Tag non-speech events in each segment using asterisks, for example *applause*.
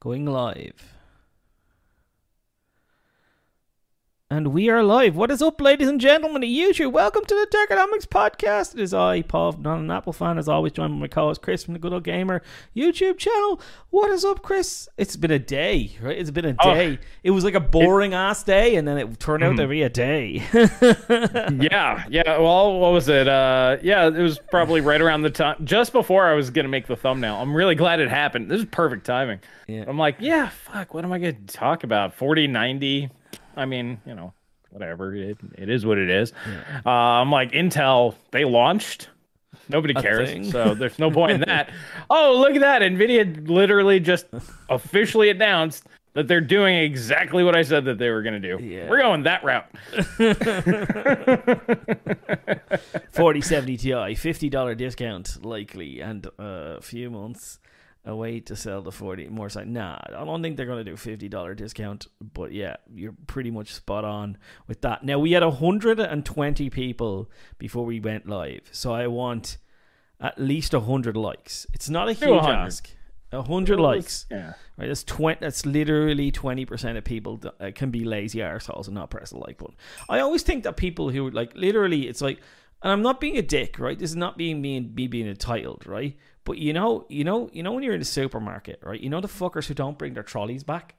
Going live. And we are live. What is up, ladies and gentlemen of YouTube? Welcome to the Techonomics Podcast. It is I, Paul, not an Apple fan, as always, joined by my co-host Chris from the Good Old Gamer YouTube channel. What is up, Chris? It's been a day, right? It's been a Oh. day. it was like a boring ass day, and then it turned out Hmm. to be a day. *laughs* yeah, yeah. Well, what was it? Uh, yeah, it was probably right around the time, just before I was gonna make the thumbnail. I'm really glad it happened. This is perfect timing. Yeah. I'm like, yeah, fuck. What am I gonna talk about? 40, 90. I mean, you know, whatever. It, it is what it is. Uh, I'm like, Intel, they launched. Nobody cares, so there's no point in that. *laughs* Oh, look at that! Nvidia literally just officially announced that they're doing exactly what I said that they were going to do. Yeah. We're going that route. *laughs* 4070 Ti, $50 discount likely, and uh, a few months away to sell the 40 more side. Nah, I don't think they're going to do $50 discount, but yeah, you're pretty much spot on with that. Now, we had 120 people before we went live, so I want at least 100 likes. It's not a huge 100. ask. 100 likes. Yeah. Right, that's twenty. That's literally twenty percent of people that, uh, can be lazy assholes and not press the like button. I always think that people who like literally, it's like, and I'm not being a dick, right? This is not being being me being entitled, right? But you know, you know, you know when you're in the supermarket, right? You know the fuckers who don't bring their trolleys back.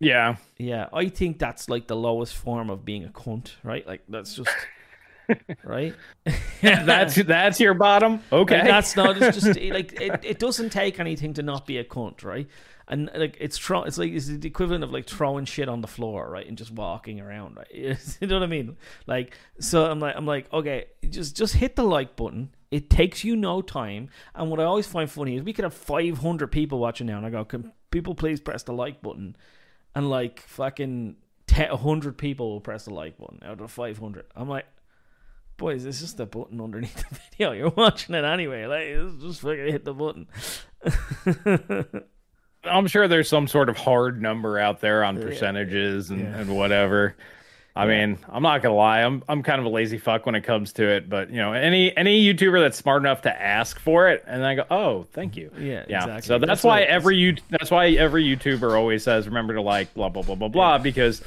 Yeah. Yeah, I think that's like the lowest form of being a cunt, right? Like that's just *laughs* right. *laughs* That's that's your bottom. Okay. Like, that's not. It's just *laughs* like it, it doesn't take anything to not be a cunt, right? And like it's throw, it's like it's the equivalent of like throwing shit on the floor, right, and just walking around, right? you know what I mean? Like, so I'm like, I'm like, okay, just just hit the like button. It takes you no time. And what I always find funny is we could have 500 people watching now, and I go, can people please press the like button? And like fucking 10, 100 people will press the like button out of 500. I'm like, boys, it's just the button underneath the *laughs* video. You're watching it anyway. Like, just fucking hit the button. *laughs* I'm sure there's some sort of hard number out there on percentages and, Yeah. and whatever. I mean, I'm not gonna lie, I'm I'm kind of a lazy fuck when it comes to it, but you know, any any YouTuber that's smart enough to ask for it, and I go, oh, thank you. Yeah, Yeah. exactly. So that's, That's why every you that's why every YouTuber always says, remember to like blah blah blah blah blah, because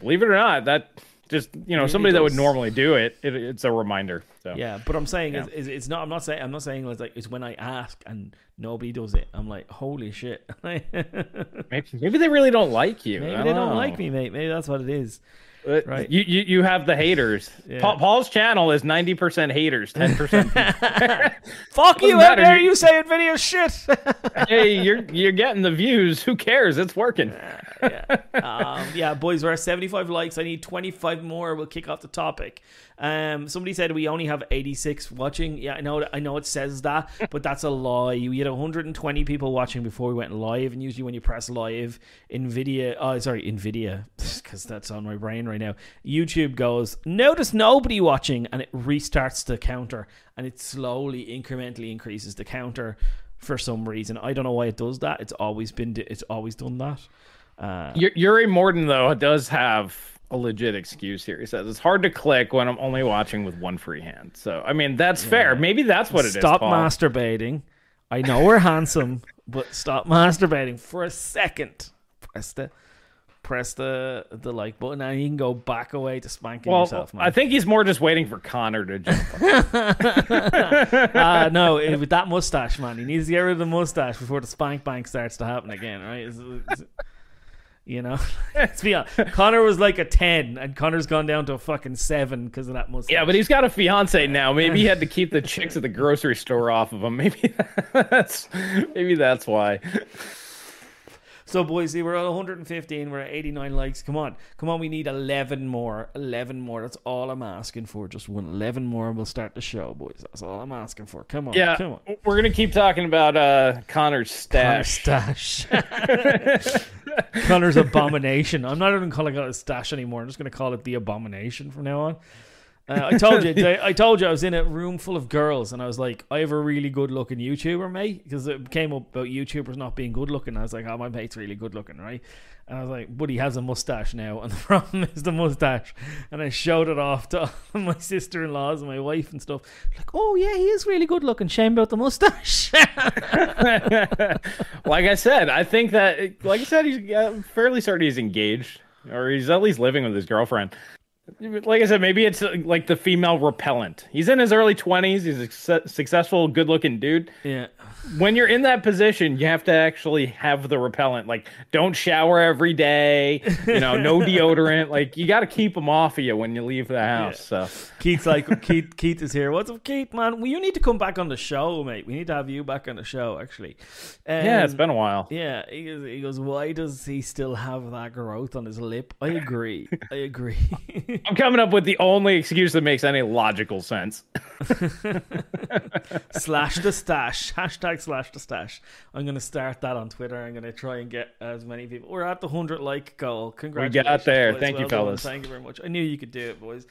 believe it or not, that just you know somebody that would normally do it, it it's a reminder. So Yeah, but I'm saying Yeah. is, it's not. I'm not saying. I'm not saying it's like it's when I ask and nobody does it. I'm like, holy shit. maybe *laughs* maybe, maybe they really don't like you. I they don't know. like me, mate. Maybe that's what it is. Uh, Right. You, you you have the haters. Yeah. Paul, Paul's channel is ninety percent haters, ten percent. *laughs* Fuck *laughs* you Doesn't out you- you saying video shit. hey, you're you're getting the views. Who cares? It's working. *laughs* um, yeah, boys, we're at 75 likes. I need 25 more. We'll kick off the topic. Um, somebody said we only have 86 watching. Yeah, I know. I know it says that, but that's a lie. We had 120 people watching before we went live, and usually when you press live, Nvidia, oh sorry, Nvidia, *laughs* because that's on my brain right now. YouTube goes notice nobody watching, and it restarts the counter, and it slowly, incrementally increases the counter for some reason. I don't know why it does that. It's always been. It's always done that. Uh, Yuri Morton though does have a legit excuse here. He says it's hard to click when I'm only watching with one free hand. So I mean that's fair. Maybe that's what it is. stop Paul. masturbating. I know we're *laughs* handsome, but stop masturbating for a second. Press the press the the like button and you can go back away to spanking Well, yourself, I think he's more just waiting for Connor to jump. *laughs* uh, no, with that mustache, man, he needs to get rid of the mustache before the spank bank starts to happen again, right? It's- it's- you know, *laughs* let's be honest. Connor was like a ten, and Connor's gone down to a fucking seven because of that mustache. yeah, but he's got a fiance now. Maybe he had to keep the *laughs* chicks at the grocery store off of him. Maybe *laughs* that's maybe that's why. So, boys, see, we're at 115. We're at 89 likes. Come on. Come on. We need 11 more. 11 more. That's all I'm asking for. Just one 11 more and we'll start the show, boys. That's all I'm asking for. Come on. Yeah, Come on. we're gonna keep talking about uh Connor's stash. Stash. *laughs* Connor's abomination. I'm not even calling it a stash anymore. I'm just going to call it the abomination from now on. Uh, I told you, I told you I was in a room full of girls, and I was like, I have a really good looking YouTuber, mate, because it came up about YouTubers not being good looking. I was like, oh, my mate's really good looking, right? And I was like, but he has a mustache now, *laughs* and the problem is the mustache. And I showed it off to *laughs* my sister in laws and my wife and stuff. Like, oh yeah, he is really good looking. Shame about the mustache. *laughs* like I said, I think that, like I said, he's uh, fairly certain he's engaged, or he's at least living with his girlfriend. Like I said, maybe it's uh, like the female repellent. He's in his early twenties. He's a successful, good-looking dude. Yeah when you're in that position, you have to actually have the repellent. Like, don't shower every day. You know, no *laughs* deodorant. Like, you got to keep them off of you when you leave the house. Yeah. So Keith's like, *laughs* Keith, Keith is here. What's up, Keith? Man, well, you need to come back on the show, mate. We need to have you back on the show, actually. Um, yeah, it's been a while. Yeah, he goes, he goes, why does he still have that growth on his lip? I agree. *laughs* I agree. I'm coming up with the only excuse that makes any logical sense. Slash the stash. Hashtag slash the stash. I'm going to start that on Twitter. I'm going to try and get as many people. We're at the 100 like goal. Congratulations. We got there. Boys. Thank well you, fellas. Thank you very much. I knew you could do it, boys.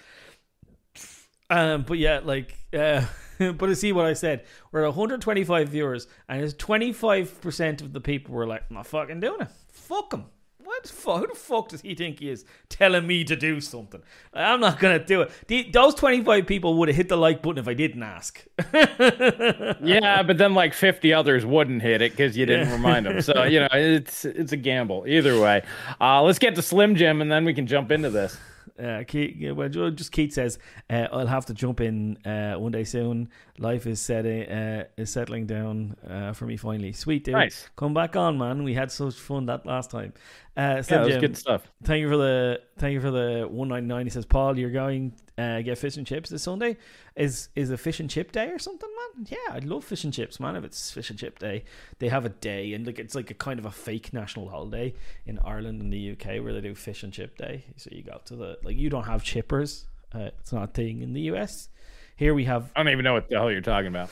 Um, but yeah, like, uh, *laughs* but to see what I said, we're at 125 viewers, and it's 25% of the people were like, I'm not fucking doing it. Fuck them. What the fuck? Who the fuck does he think he is telling me to do something? I'm not gonna do it. The, those 25 people would have hit the like button if I didn't ask. *laughs* yeah, but then like 50 others wouldn't hit it because you didn't yeah. remind them. So you know, it's it's a gamble either way. Uh, let's get to Slim Jim and then we can jump into this. Uh, Keith, well, just Keith says, uh, "I'll have to jump in uh, one day soon. Life is setting uh, is settling down uh, for me finally. Sweet dude, nice. come back on, man. We had such fun that last time. Uh, yeah, that was good stuff. Thank you for the thank you for the one ninety nine. He says, Paul, you're going uh, get fish and chips this Sunday. Is is a fish and chip day or something, man? Yeah, I'd love fish and chips, man. If it's fish and chip day, they have a day and like it's like a kind of a fake national holiday in Ireland and the UK where they do fish and chip day. So you go to the like you don't have chippers. Uh, it's not a thing in the US. Here we have. I don't even know what the hell you're talking about.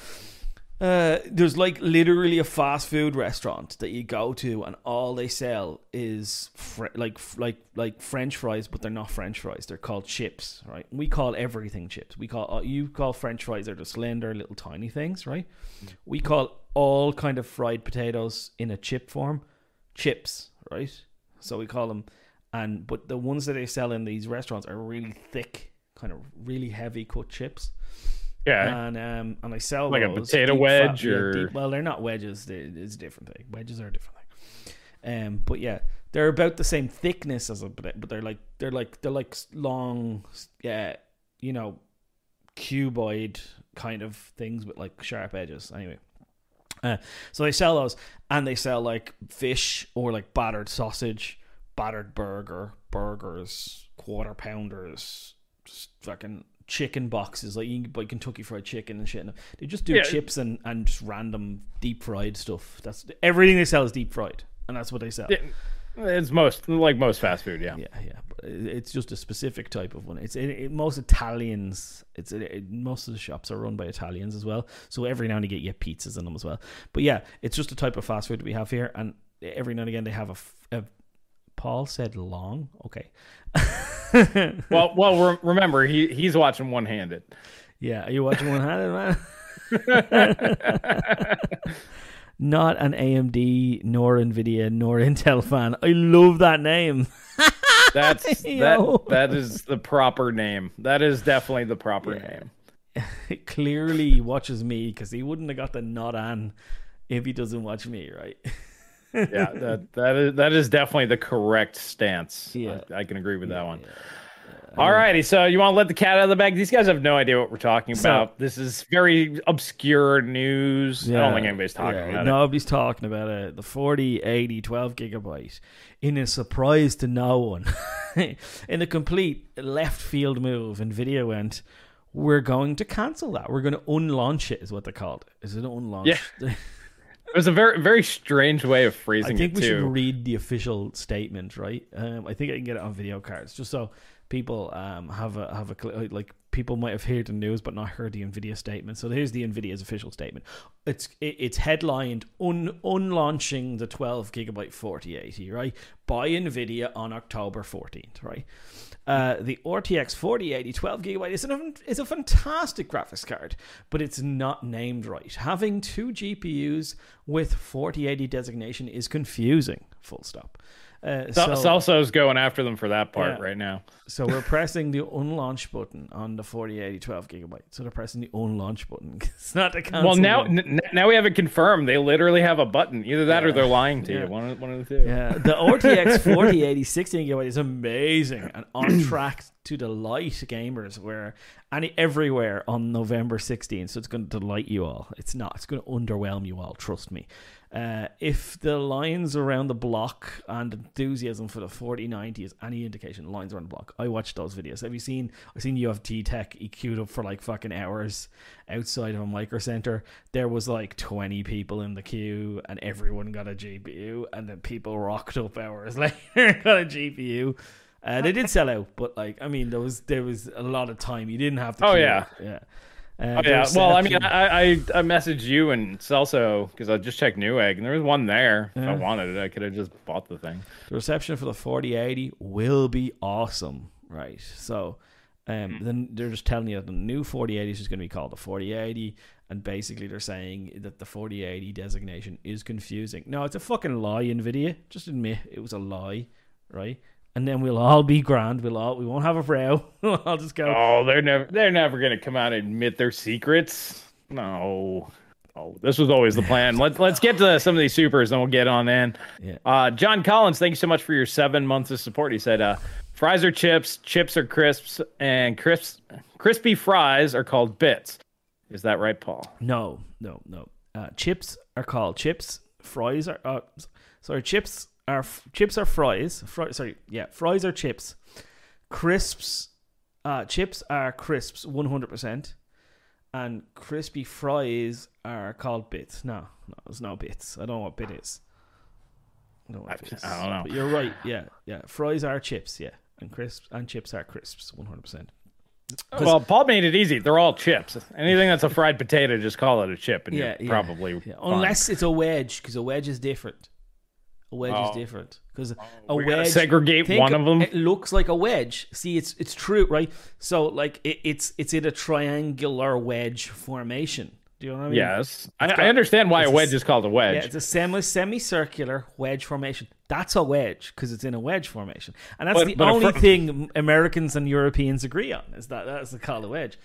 Uh, there's like literally a fast food restaurant that you go to, and all they sell is fr- like like like French fries, but they're not French fries. They're called chips, right? We call everything chips. We call uh, you call French fries they're the slender little tiny things, right? Mm. We call all kind of fried potatoes in a chip form chips, right? So we call them, and but the ones that they sell in these restaurants are really thick, kind of really heavy cut chips. Yeah, and um, and I sell like a potato wedge fat, or yeah, deep, well, they're not wedges. it's a different thing. Wedges are a different thing. Um, but yeah, they're about the same thickness as a, but they're like they're like they're like long, yeah, you know, cuboid kind of things with like sharp edges. Anyway, uh, so they sell those, and they sell like fish or like battered sausage, battered burger, burgers, quarter pounders, just fucking chicken boxes like you can buy Kentucky Fried Chicken and shit. They just do yeah. chips and and just random deep fried stuff. That's everything they sell is deep fried, and that's what they sell. It's most like most fast food, yeah. Yeah, yeah. But it's just a specific type of one. It's it, it, most Italians. It's it, most of the shops are run by Italians as well. So every now and again, you get pizzas in them as well. But yeah, it's just a type of fast food we have here, and every now and again they have a, a Paul said long. Okay. *laughs* *laughs* well, well, re- remember he he's watching one handed. Yeah, are you watching one handed, man? *laughs* Not an AMD nor Nvidia nor Intel fan. I love that name. *laughs* That's that. That is the proper name. That is definitely the proper yeah. name. Clearly, watches me because he wouldn't have got the not on if he doesn't watch me, right? Yeah, that that is that is definitely the correct stance. Yeah, I, I can agree with yeah, that one. Yeah. All righty, so you want to let the cat out of the bag? These guys have no idea what we're talking so, about. This is very obscure news. Yeah, I don't think anybody's talking yeah, about nobody's it. Nobody's talking about it. The 40, 80, 12 gigabyte in a surprise to no one. *laughs* in a complete left field move, NVIDIA went, we're going to cancel that. We're going to unlaunch it, is what they called it. Is it unlaunch? Yeah. *laughs* It was a very very strange way of phrasing it. I think we too. should read the official statement, right? Um, I think I can get it on video cards, just so people um, have a have a like people might have heard the news but not heard the Nvidia statement. So here's the Nvidia's official statement. It's it, it's headlined un unlaunching the 12 gigabyte 4080 right by Nvidia on October 14th right. Uh, the RTX 4080 12 gigabyte is, an, is a fantastic graphics card, but it's not named right. Having two GPUs with 4080 designation is confusing. Full stop. Uh, so, Celso's going after them for that part yeah. right now. So we're pressing the unlaunch button on the 4080 12 gigabyte. So they're pressing the unlaunch button. *laughs* it's not the cancel. Well, now n- now we have it confirmed. They literally have a button. Either that yeah. or they're lying to yeah. you. One of, one of the two. Yeah, the RTX 4080 16 gigabyte is amazing and on *clears throat* track to delight gamers where any everywhere on November 16th. So it's going to delight you all. It's not. It's going to underwhelm you all. Trust me. Uh, if the lines around the block and enthusiasm for the 4090 is any indication, lines around the block. I watched those videos. Have you seen? I've seen you have T Tech EQ'd up for like fucking hours outside of a micro center. There was like 20 people in the queue, and everyone got a GPU, and then people rocked up hours *laughs* later got a GPU. Uh, they did sell out, but like I mean, there was there was a lot of time. You didn't have to. Oh yeah, yeah. Uh, oh, yeah. Well, I mean, I, I, I messaged you and Celso because I just checked Newegg and there was one there. Yeah. If I wanted it, I could have just bought the thing. The reception for the 4080 will be awesome, right? So, um, mm. then they're just telling you that the new 4080 is going to be called the 4080, and basically they're saying that the 4080 designation is confusing. No, it's a fucking lie, Nvidia. Just admit it was a lie, right? And then we'll all be grand. We'll all we won't have a row. I'll *laughs* just go. Oh, they're never they're never gonna come out and admit their secrets. No. Oh, this was always the plan. *laughs* Let's let's get to some of these supers, and we'll get on in. Yeah. Uh, John Collins, thank you so much for your seven months of support. He said, uh, "Fries are chips, chips are crisps, and crisps crispy fries are called bits." Is that right, Paul? No, no, no. Uh, chips are called chips. Fries are uh, sorry, chips are chips are fries. Fri- sorry, yeah, fries are chips. Crisps, uh, chips are crisps, one hundred percent, and crispy fries are called bits. No, no, there's no bits. I don't know what bit is. I don't know. I, *laughs* I don't know. But you're right. Yeah, yeah. Fries are chips. Yeah, and crisps and chips are crisps, one hundred percent. Well, Paul made it easy. They're all chips. Anything that's a fried potato, just call it a chip, and yeah, yeah, probably yeah. unless it's a wedge, because a wedge is different. A wedge oh. is different because oh, a wedge segregate one of them. It looks like a wedge. See, it's it's true, right? So like it, it's it's in a triangular wedge formation. Do you know what I mean? Yes, I, got, I, understand why a wedge a, is called a wedge. Yeah, it's a semi semicircular wedge formation. That's a wedge because it's in a wedge formation, and that's but, the but only fr- thing Americans and Europeans agree on is that that's called a wedge.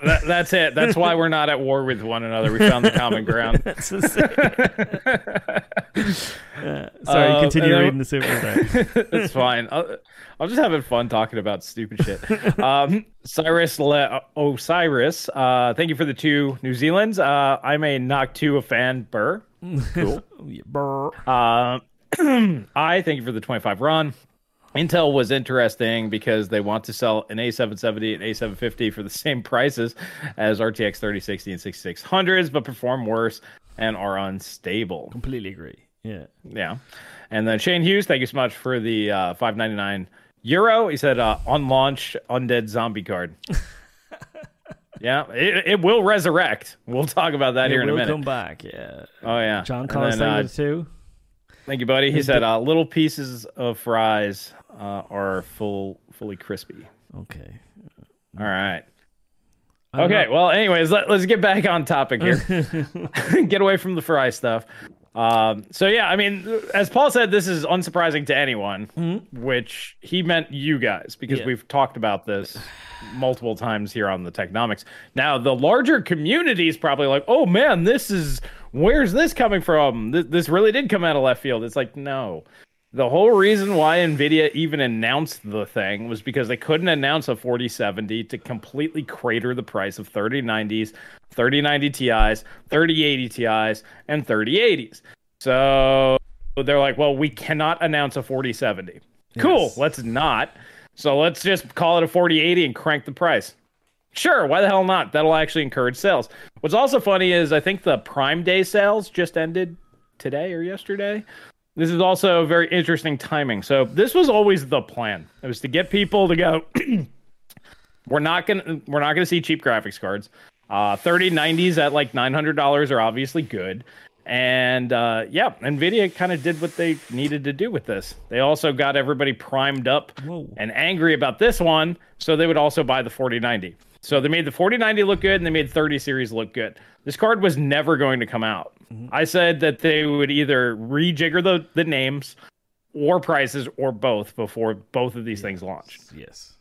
That, that's it. That's why we're not at war with one another. We found the common ground. *laughs* uh, *laughs* sorry, uh, continue reading the super. *laughs* it's fine. I'll, I'm just having fun talking about stupid shit. Um, Cyrus Le- Osiris, uh, thank you for the two New Zealands. Uh, I'm a Noctua fan. Burr. Cool. Burr. Uh, *clears throat* I thank you for the 25 run. Intel was interesting because they want to sell an A770 and A750 for the same prices as RTX 3060 and 6600s, but perform worse and are unstable. Completely agree. Yeah. Yeah. And then Shane Hughes, thank you so much for the uh, 599 euro. He said uh, on launch undead zombie card. *laughs* yeah, it, it will resurrect. We'll talk about that it here in a minute. Come back. Yeah. Oh yeah. John Collins uh, too. Thank you, buddy. He said uh, little pieces of fries uh, are full, fully crispy. Okay. All right. Okay. Well, anyways, let, us get back on topic here. *laughs* *laughs* get away from the fry stuff. Um, so yeah, I mean, as Paul said, this is unsurprising to anyone, mm-hmm. which he meant you guys because yeah. we've talked about this multiple times here on the Techonomics. Now, the larger community is probably like, "Oh man, this is where's this coming from? This, this really did come out of left field." It's like, no, the whole reason why Nvidia even announced the thing was because they couldn't announce a 4070 to completely crater the price of 3090s, 3090 Ti's, 3080 Ti's, and 3080s. So they're like, well, we cannot announce a 4070. Yes. Cool, let's not. So let's just call it a 4080 and crank the price. Sure, why the hell not? That'll actually encourage sales. What's also funny is I think the Prime Day sales just ended today or yesterday. This is also very interesting timing. So this was always the plan. It was to get people to go *clears throat* We're not gonna we're not gonna see cheap graphics cards. Uh, 3090s at like $900 are obviously good. And uh, yeah, Nvidia kind of did what they needed to do with this. They also got everybody primed up Whoa. and angry about this one, so they would also buy the 4090. So they made the 4090 look good and they made 30 series look good. This card was never going to come out. Mm-hmm. I said that they would either rejigger the, the names or prices or both before both of these yes. things launched. Yes.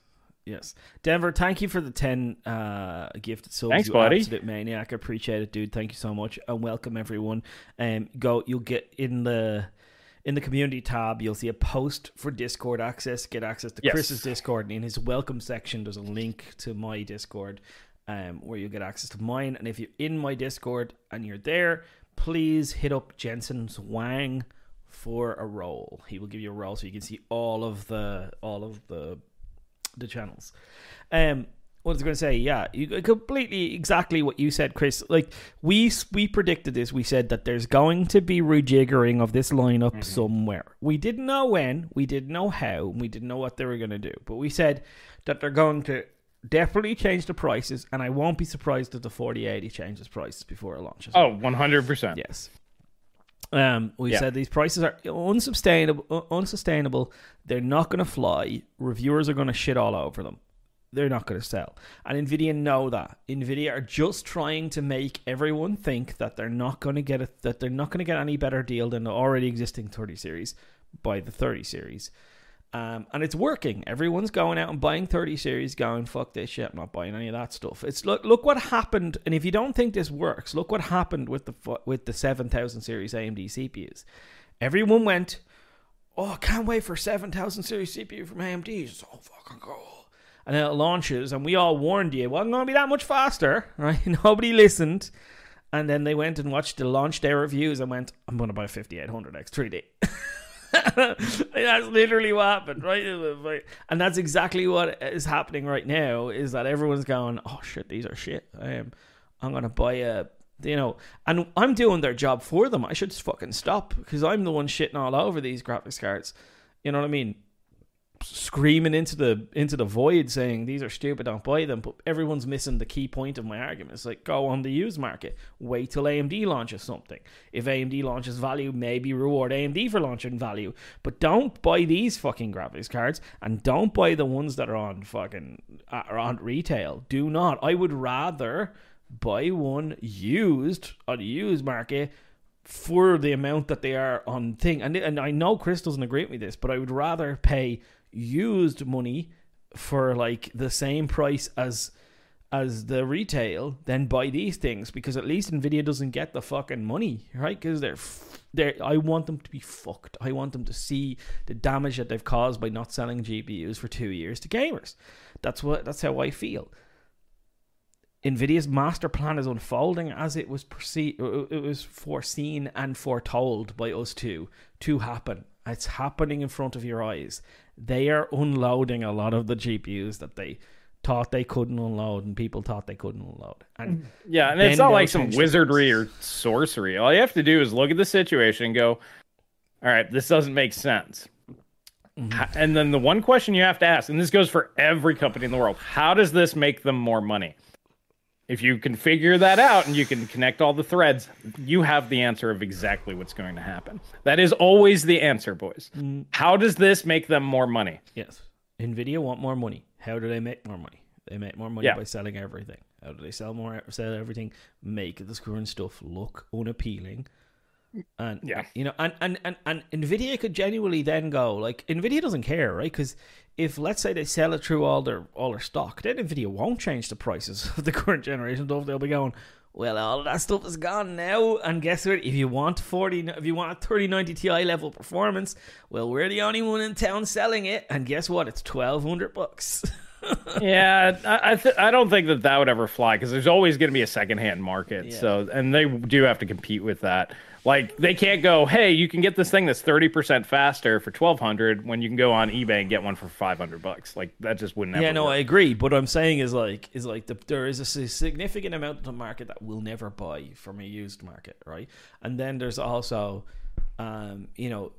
Yes. Denver, thank you for the 10 uh, gifted subs. Thanks, buddy. Absolute maniac. I appreciate it, dude. Thank you so much. And welcome everyone. Um go you'll get in the in the community tab, you'll see a post for Discord access. Get access to yes. Chris's Discord, and in his welcome section, there's a link to my Discord, um, where you get access to mine. And if you're in my Discord and you're there, please hit up Jensen's Wang for a role. He will give you a role so you can see all of the all of the the channels. Um, what was I going to say? Yeah, you completely exactly what you said, Chris. Like we we predicted this. We said that there's going to be rejiggering of this lineup mm-hmm. somewhere. We didn't know when, we didn't know how, we didn't know what they were going to do. But we said that they're going to definitely change the prices, and I won't be surprised if the 4080 changes prices before it launches. Oh, 100 percent. Yes. Um, we yeah. said these prices are unsustainable. Unsustainable. They're not going to fly. Reviewers are going to shit all over them. They're not going to sell. And Nvidia know that. Nvidia are just trying to make everyone think that they're not going to get it. That they're not going to get any better deal than the already existing 30 series by the 30 series. Um, and it's working. Everyone's going out and buying 30 series, going fuck this shit. I'm not buying any of that stuff. It's look look what happened. And if you don't think this works, look what happened with the with the 7000 series AMD CPUs. Everyone went, oh, I can't wait for 7000 series CPU from AMD. It's so fucking cool. And then it launches, and we all warned you, it wasn't going to be that much faster, *laughs* right? Nobody listened. And then they went and watched the launch day reviews and went, I'm going to buy 5800X 3D. *laughs* that's literally what happened, right? And that's exactly what is happening right now. Is that everyone's going, "Oh shit, these are shit." I am, I'm gonna buy a, you know, and I'm doing their job for them. I should fucking stop because I'm the one shitting all over these graphics cards. You know what I mean? Screaming into the into the void saying these are stupid don't buy them but everyone's missing the key point of my argument. It's like go on the used market. Wait till AMD launches something. If AMD launches value maybe reward AMD for launching value. But don't buy these fucking graphics cards and don't buy the ones that are on fucking uh, are on retail. Do not. I would rather buy one used on the used market for the amount that they are on thing. And and I know Chris doesn't agree with me this but I would rather pay used money for like the same price as as the retail then buy these things because at least Nvidia doesn't get the fucking money, right? Because they're they I want them to be fucked. I want them to see the damage that they've caused by not selling GPUs for two years to gamers. That's what that's how I feel. Nvidia's master plan is unfolding as it was perceived, uh, uh, it was foreseen and foretold by us two to happen. It's happening in front of your eyes they are unloading a lot of the GPUs that they thought they couldn't unload and people thought they couldn't unload. And yeah, and it's not like some wizardry or sorcery. All you have to do is look at the situation and go, all right, this doesn't make sense. Mm-hmm. And then the one question you have to ask, and this goes for every company in the world, how does this make them more money? If you can figure that out and you can connect all the threads, you have the answer of exactly what's going to happen. That is always the answer, boys. Mm. How does this make them more money? Yes. Nvidia want more money. How do they make more money? They make more money yeah. by selling everything. How do they sell more? Sell everything. Make the current stuff look unappealing and yeah, you know, and, and and and Nvidia could genuinely then go like Nvidia doesn't care, right? Because if let's say they sell it through all their all their stock, then Nvidia won't change the prices *laughs* of the current generation stuff. They'll be going, well, all that stuff is gone now. And guess what? If you want forty, if you want a thirty ninety Ti level performance, well, we're the only one in town selling it. And guess what? It's twelve hundred bucks. *laughs* yeah, I I, th- I, don't think that that would ever fly because there's always going to be a secondhand market. Yeah. So, and they do have to compete with that. Like they can't go, hey, you can get this thing that's thirty percent faster for twelve hundred when you can go on eBay and get one for five hundred bucks. Like that just wouldn't. Yeah, no, work. I agree. But what I'm saying is like is like the, there is a significant amount of the market that will never buy from a used market, right? And then there's also, um, you know,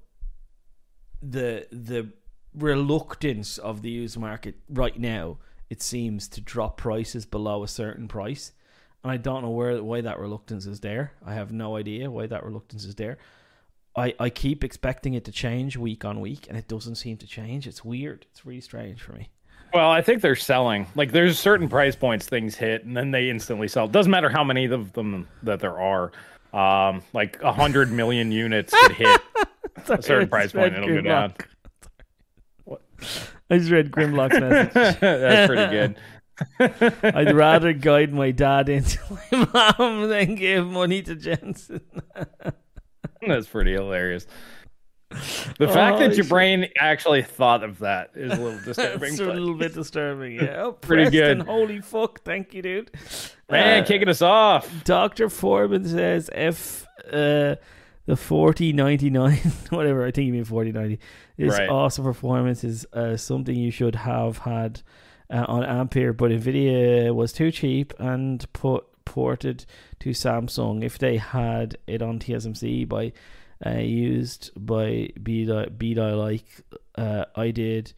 the the reluctance of the used market right now it seems to drop prices below a certain price. And I don't know where why that reluctance is there. I have no idea why that reluctance is there. I, I keep expecting it to change week on week and it doesn't seem to change. It's weird. It's really strange for me. Well, I think they're selling. Like there's certain price points things hit and then they instantly sell. It doesn't matter how many of them that there are. Um, like a hundred million units hit *laughs* a certain price point, it'll go down. What? *laughs* I just read Grimlock's message. *laughs* That's pretty good. I'd rather guide my dad into *laughs* my mom than give money to Jensen. That's pretty hilarious. The oh, fact that your shit. brain actually thought of that is a little *laughs* disturbing. it's a little bit disturbing, yeah. Oh, *laughs* Pretty Preston, good. Holy fuck! Thank you, dude. Man, uh, kicking us off. Doctor Foreman says if uh, the forty ninety nine, whatever I think you mean forty ninety, this right. awesome performance is uh, something you should have had uh, on Ampere, but Nvidia was too cheap and put ported to Samsung. If they had it on TSMC by uh, used by beat I like uh, I did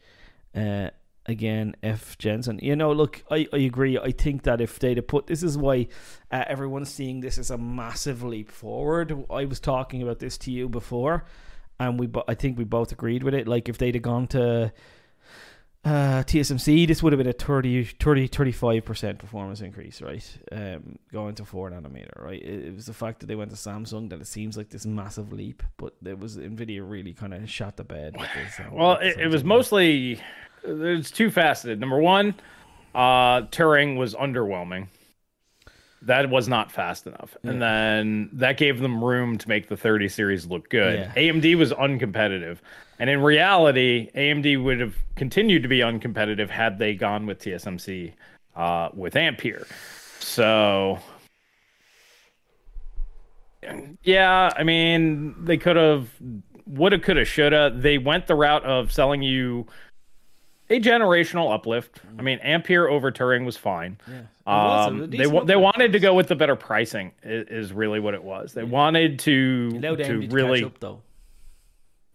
uh, again F Jensen. You know, look, I, I agree. I think that if they'd have put this is why uh, everyone's seeing this as a massive leap forward. I was talking about this to you before, and we I think we both agreed with it. Like if they'd have gone to uh, TSMC, this would have been a 30, 30 35% performance increase, right? Um, going to 4 nanometer, right? It, it, was the fact that they went to Samsung that it seems like this massive leap, but it was NVIDIA really kind of shot the bed. This, uh, well, it, it, was mostly, there's two faceted. Number one, uh, Turing was underwhelming. That was not fast enough. Yeah. And then that gave them room to make the 30 series look good. Yeah. AMD was uncompetitive. And in reality, AMD would have continued to be uncompetitive had they gone with TSMC uh, with Ampere. So, yeah, I mean, they could have, woulda, coulda, shoulda. They went the route of selling you a generational uplift. I mean, Ampere over Turing was fine. Yeah. Um, they they wanted to go with the better pricing. Is, is really what it was. They yeah. wanted to to really. Up, though.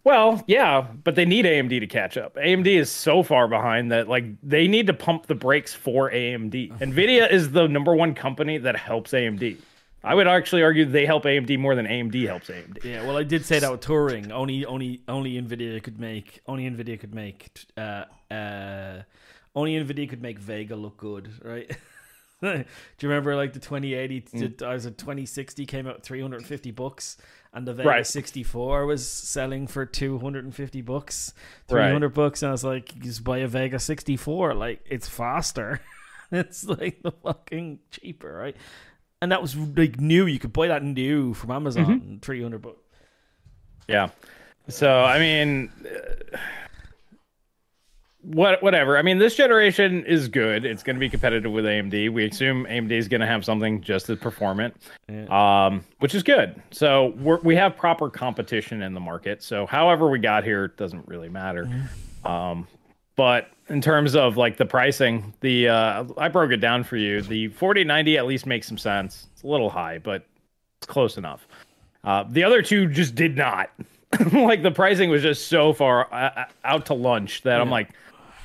Well, yeah, but they need AMD to catch up. AMD is so far behind that like they need to pump the brakes for AMD. Nvidia is the number one company that helps AMD. I would actually argue they help AMD more than AMD helps AMD. Yeah, well, I did say that with Turing. Only, only, only Nvidia could make. Only Nvidia could make. Uh, uh, only Nvidia could make Vega look good, right? *laughs* Do you remember like the 2080? Mm. I was at 2060 came out 350 bucks, and the Vega right. 64 was selling for 250 bucks, 300 right. bucks, and I was like, just buy a Vega 64. Like it's faster. *laughs* it's like the fucking cheaper, right? and that was like new. You could buy that new from Amazon, mm-hmm. three hundred bucks. Yeah. So I mean, uh, what whatever. I mean, this generation is good. It's going to be competitive with AMD. We assume AMD is going to have something just as performant, yeah. um, which is good. So we we have proper competition in the market. So however we got here doesn't really matter. Mm-hmm. Um, but in terms of like the pricing, the uh, I broke it down for you. The 4090 at least makes some sense. It's a little high, but it's close enough. Uh, the other two just did not. *laughs* like the pricing was just so far uh, uh out to lunch that yeah. I'm like,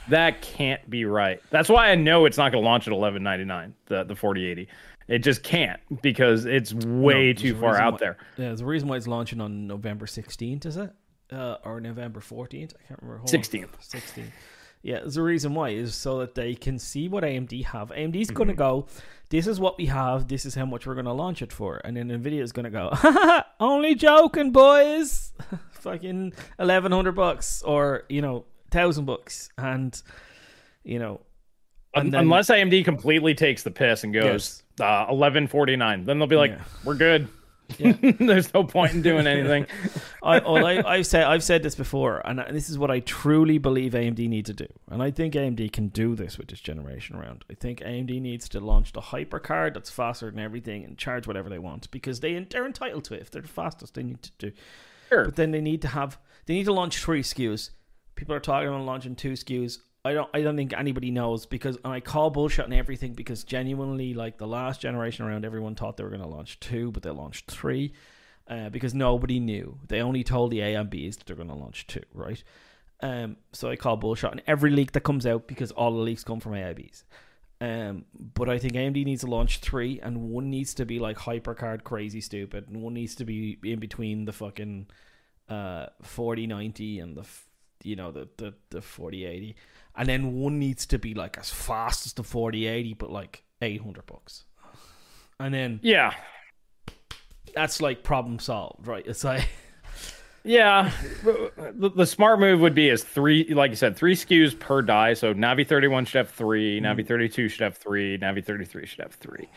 that can't be right. That's why I know it's not going to launch at 1199. The the 4080. It just can't because it's way no, too far out why, there. Yeah, there's a reason why it's launching on November 16th, is it? Uh, or November 14th? I can't remember. Hold 16th. 16th. Yeah, there's a reason why is so that they can see what AMD have. AMD's mm-hmm. going to go, this is what we have, this is how much we're going to launch it for, and then Nvidia is going to go, *laughs* only joking, boys, *laughs* fucking eleven hundred bucks or you know thousand bucks, and you know, and then, unless AMD completely takes the piss and goes yes. uh, eleven forty nine, then they'll be like, yeah. we're good. Yeah. *laughs* There's no point in doing anything. *laughs* I, well, I, I've said I've said this before, and this is what I truly believe AMD need to do, and I think AMD can do this with this generation around. I think AMD needs to launch the hyper card that's faster than everything and charge whatever they want because they they're entitled to it. If they're the fastest, they need to do. Sure. But then they need to have they need to launch three SKUs. People are talking about launching two SKUs. I don't I don't think anybody knows because I call bullshit on everything because genuinely like the last generation around everyone thought they were going to launch two but they launched three uh, because nobody knew they only told the AIBs that they're going to launch two right Um, so I call bullshit on every leak that comes out because all the leaks come from AIBs. Um, but I think AMD needs to launch three, and one needs to be like hypercard crazy stupid, and one needs to be in between the fucking uh 4090 and the you know the the the 4080, and then one needs to be like as fast as the 4080, but like 800 bucks, and then yeah, that's like problem solved, right? It's like. *laughs* Yeah, the, the, smart move would be is three, like you said, three SKUs per die. So Navi 31 should have 3 mm. Navi 32 should have three, Navi 33 should have three.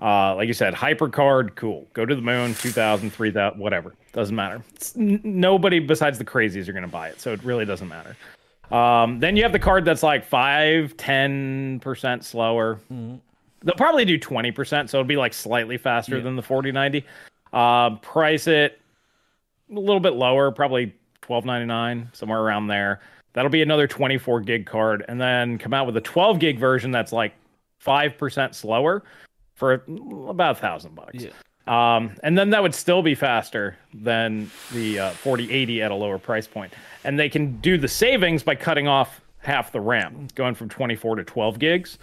Uh, like you said, HyperCard, cool. Go to the moon, 2000, 3000, whatever. Doesn't matter. N- nobody besides the crazies are going to buy it. So it really doesn't matter. Um, then you have the card that's like 5, 10% slower. Mm. They'll probably do 20%. So it'll be like slightly faster yeah. than the 4090. Um, price it a little bit lower, probably twelve ninety nine, somewhere around there. That'll be another twenty four gig card, and then come out with a twelve gig version that's like five percent slower for about a thousand bucks. Yeah. Um, and then that would still be faster than the uh, 4080 at a lower price point. And they can do the savings by cutting off half the RAM, going from 24 to 12 gigs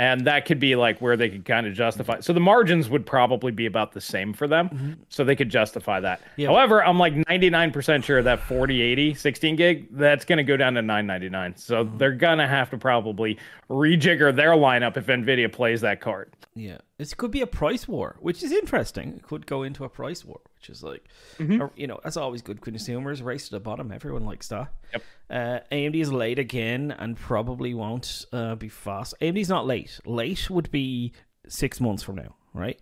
and that could be like where they could kind of justify. So the margins would probably be about the same for them, mm-hmm. so they could justify that. However, I'm like 99% sure that 4080 16 gig that's going to go down to 999. So mm-hmm. they're gonna have to probably rejigger their lineup if Nvidia plays that card. Yeah, this could be a price war, which is interesting. It could go into a price war, which is like, mm-hmm. you know, that's always good. Consumers race to the bottom. Everyone likes that. Yep. Uh, AMD is late again and probably won't uh, be fast. AMD's not late. Late would be six months from now, right?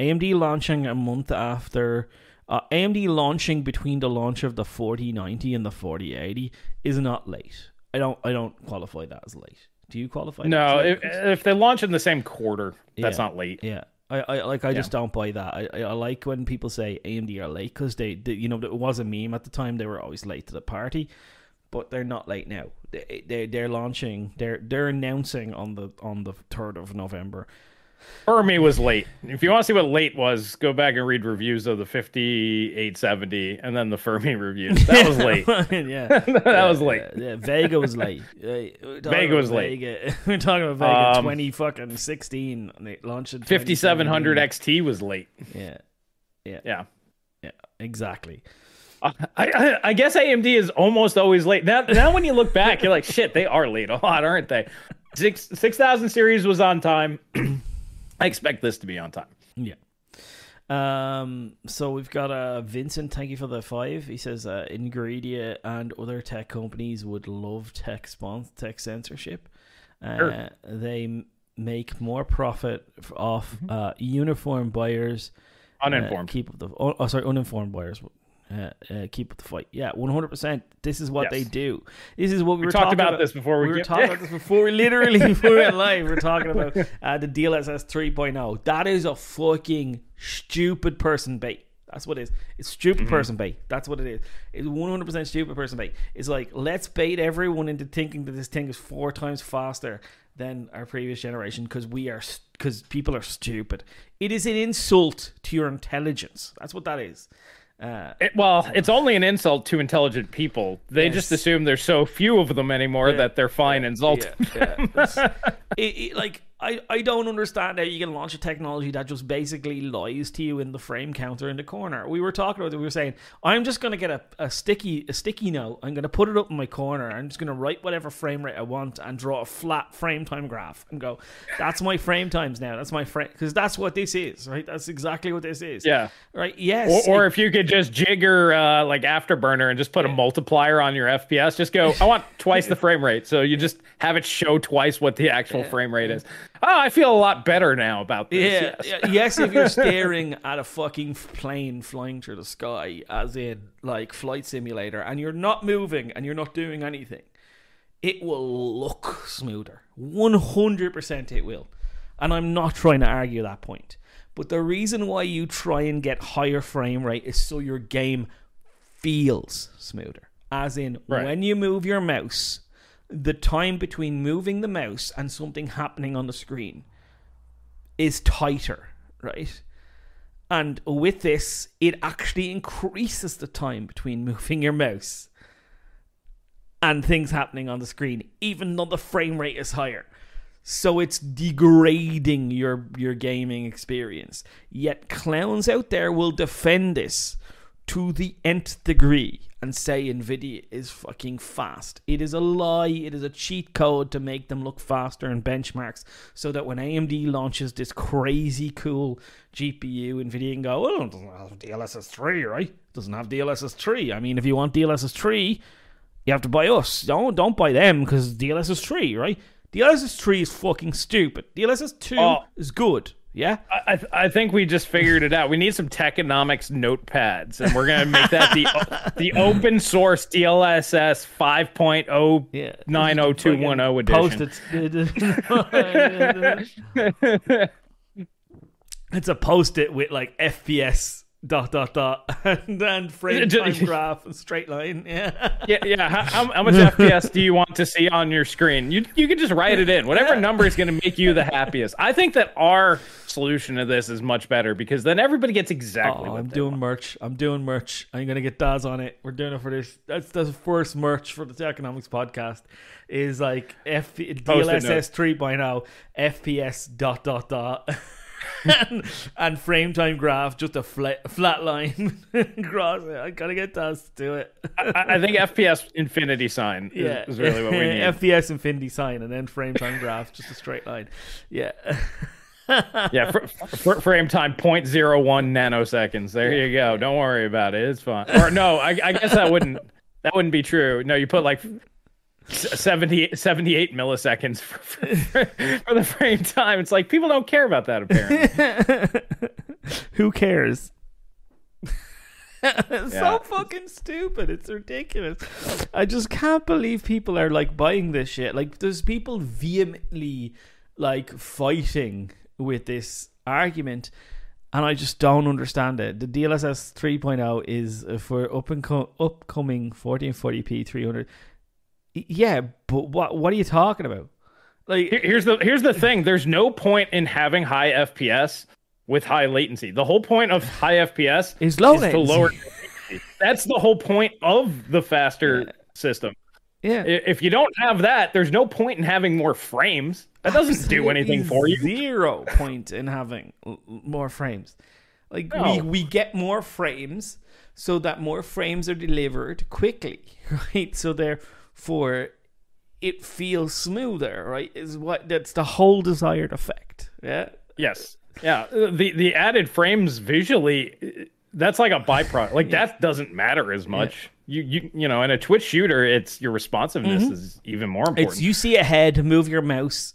AMD launching a month after. Uh, AMD launching between the launch of the 4090 and the 4080 is not late. I don't. I don't qualify that as late. Do you qualify? No, if, if, they launch in the same quarter, that's yeah. not late. Yeah. I, I like I yeah. just don't buy that. I, I like when people say AMD are late because they, they, you know it was a meme at the time. They were always late to the party, but they're not late now. They they they're launching. They're they're announcing on the on the third of November Fermi was late. If you want to see what late was, go back and read reviews of the 5870 and then the Fermi *laughs* reviews. That was late. *laughs* yeah. *laughs* that yeah, was late. Yeah, yeah, Vega was late. Vega was Vega. late. We're talking about Vega um, 20 fucking 16 and they launched in 5700 XT was late. Yeah. Yeah. Yeah. Yeah, exactly. I, I, I, guess AMD is almost always late. Now, now when you look back, you're like, shit, they are late a lot, aren't they? Six six thousand series was on time. *clears throat* I expect this to be on time. Yeah. Um. So we've got uh Vincent. Thank you for the five. He says uh, Nvidia and other tech companies would love tech sponsor tech censorship. Uh, sure. They make more profit off mm-hmm. uh, uniform buyers. Uninformed. Uh, keep the oh, oh sorry uninformed buyers uh, uh, keep up the fight. Yeah, one hundred percent. This is what yes. they do. This is what we, we were talked about, about, this before we, we were get... talking about this before we *laughs* literally before we went live. We're talking about uh, the DLSS 3.0. That is a fucking stupid person bait. That's what it is. It's stupid mm-hmm. person bait. That's what it is. It's one hundred percent stupid person bait. It's like let's bait everyone into thinking that this thing is four times faster than our previous generation because we are because people are stupid. It is an insult to your intelligence. That's what that is. Uh, it, well, it's only an insult to intelligent people. They yes. just assume there's so few of them anymore yeah, that they're fine yeah, insulting. Yeah, *laughs* it, it, like I, I don't understand how you can launch a technology that just basically lies to you in the frame counter in the corner. We were talking about it, we were saying, I'm just gonna get a, a sticky a sticky note, I'm gonna put it up in my corner, I'm just gonna write whatever frame rate I want and draw a flat frame time graph and go, That's my frame times now. That's my frame because that's what this is, right? That's exactly what this is. Yeah. Right. Yes. Or, or it, if you could just jigger uh, like afterburner and just put a multiplier on your FPS, just go, I want twice the frame rate. So you just have it show twice what the actual frame rate is oh, I feel a lot better now about this. Yeah, yes. yes, if you're *laughs* staring at a fucking plane flying through the sky, as in like flight simulator, and you're not moving and you're not doing anything, it will look smoother. 100% it will. And I'm not trying to argue that point. But the reason why you try and get higher frame rate is so your game feels smoother. As in, right. when you move your mouse, the time between moving the mouse and something happening on the screen is tighter, right? And with this, it actually increases the time between *laughs* moving your mouse and things happening on the screen, even though the frame rate is higher. So it's degrading your your gaming experience. Yet clowns out there will defend this to the nth degree and say Nvidia is fucking fast. It is a lie. It is a cheat code to make them look faster in benchmarks so that when AMD launches this crazy cool GPU, Nvidia can go, well, it doesn't have DLSS 3, right? It doesn't have DLSS 3. I mean, if you want DLSS 3, you have to buy us. Don't don't buy them because DLSS 3, right? DLSS 3 is fucking stupid. DLSS 2 oh. is good. Yeah, I I think we just figured it out. We need some Techonomics notepads, and we're gonna make that the *laughs* the open source DLSS 5.0 yeah. 90210 edition. *laughs* *laughs* it's a post it with like FPS dot dot dot *laughs* and then frame time graph and straight line *laughs* yeah. Yeah yeah how, how much fps do you want to see on your screen? You you can just write it in. Whatever number is going to make you the *laughs* happiest. I think that our solution to this is much better because then everybody gets exactly oh, i'm doing want. merch. I'm doing merch. I'm going to get daz on it. We're doing it for this that's the first merch for the Techonomics podcast is like F- dlss 3.0 fps dot dot dot *laughs* and, and, frame time graph, just a flat, flat line *laughs* across it. I gotta get Daz to do it. I, I, think FPS infinity sign is, yeah. is really what we *laughs* need. FPS infinity sign and then frame time graph, just a straight line. Yeah. yeah, fr- fr- frame time 0.01 nanoseconds. There you go. Don't worry about it. It's fine. Or no, I, I guess that wouldn't that wouldn't be true. No, you put like 70, 78 milliseconds for, for, for, the frame time. It's like people don't care about that apparently. *laughs* Who cares? *laughs* yeah. so fucking stupid. It's ridiculous. I just can't believe people are like buying this shit. Like there's people vehemently like fighting with this argument and I just don't understand it. The DLSS 3.0 is uh, for up and co- upcoming 1440p 300 yeah, but what what are you talking about? Like here's the here's the thing. There's no point in having high FPS with high latency. The whole point of high FPS is low is to lower. That's the whole point of the faster yeah. system. Yeah. If you don't have that, there's no point in having more frames. That doesn't Absolutely do anything for you. Zero point in having more frames. Like no. we we get more frames so that more frames are delivered quickly, *laughs* right? So they're for it feels smoother, right? Is what that's the whole desired effect. Yeah. Yes. Yeah. The the added frames visually that's like a byproduct. Like *laughs* yeah. that doesn't matter as much. Yeah. You you you know, in a Twitch shooter, it's your responsiveness mm-hmm. is even more important. It's you see a head, move your mouse,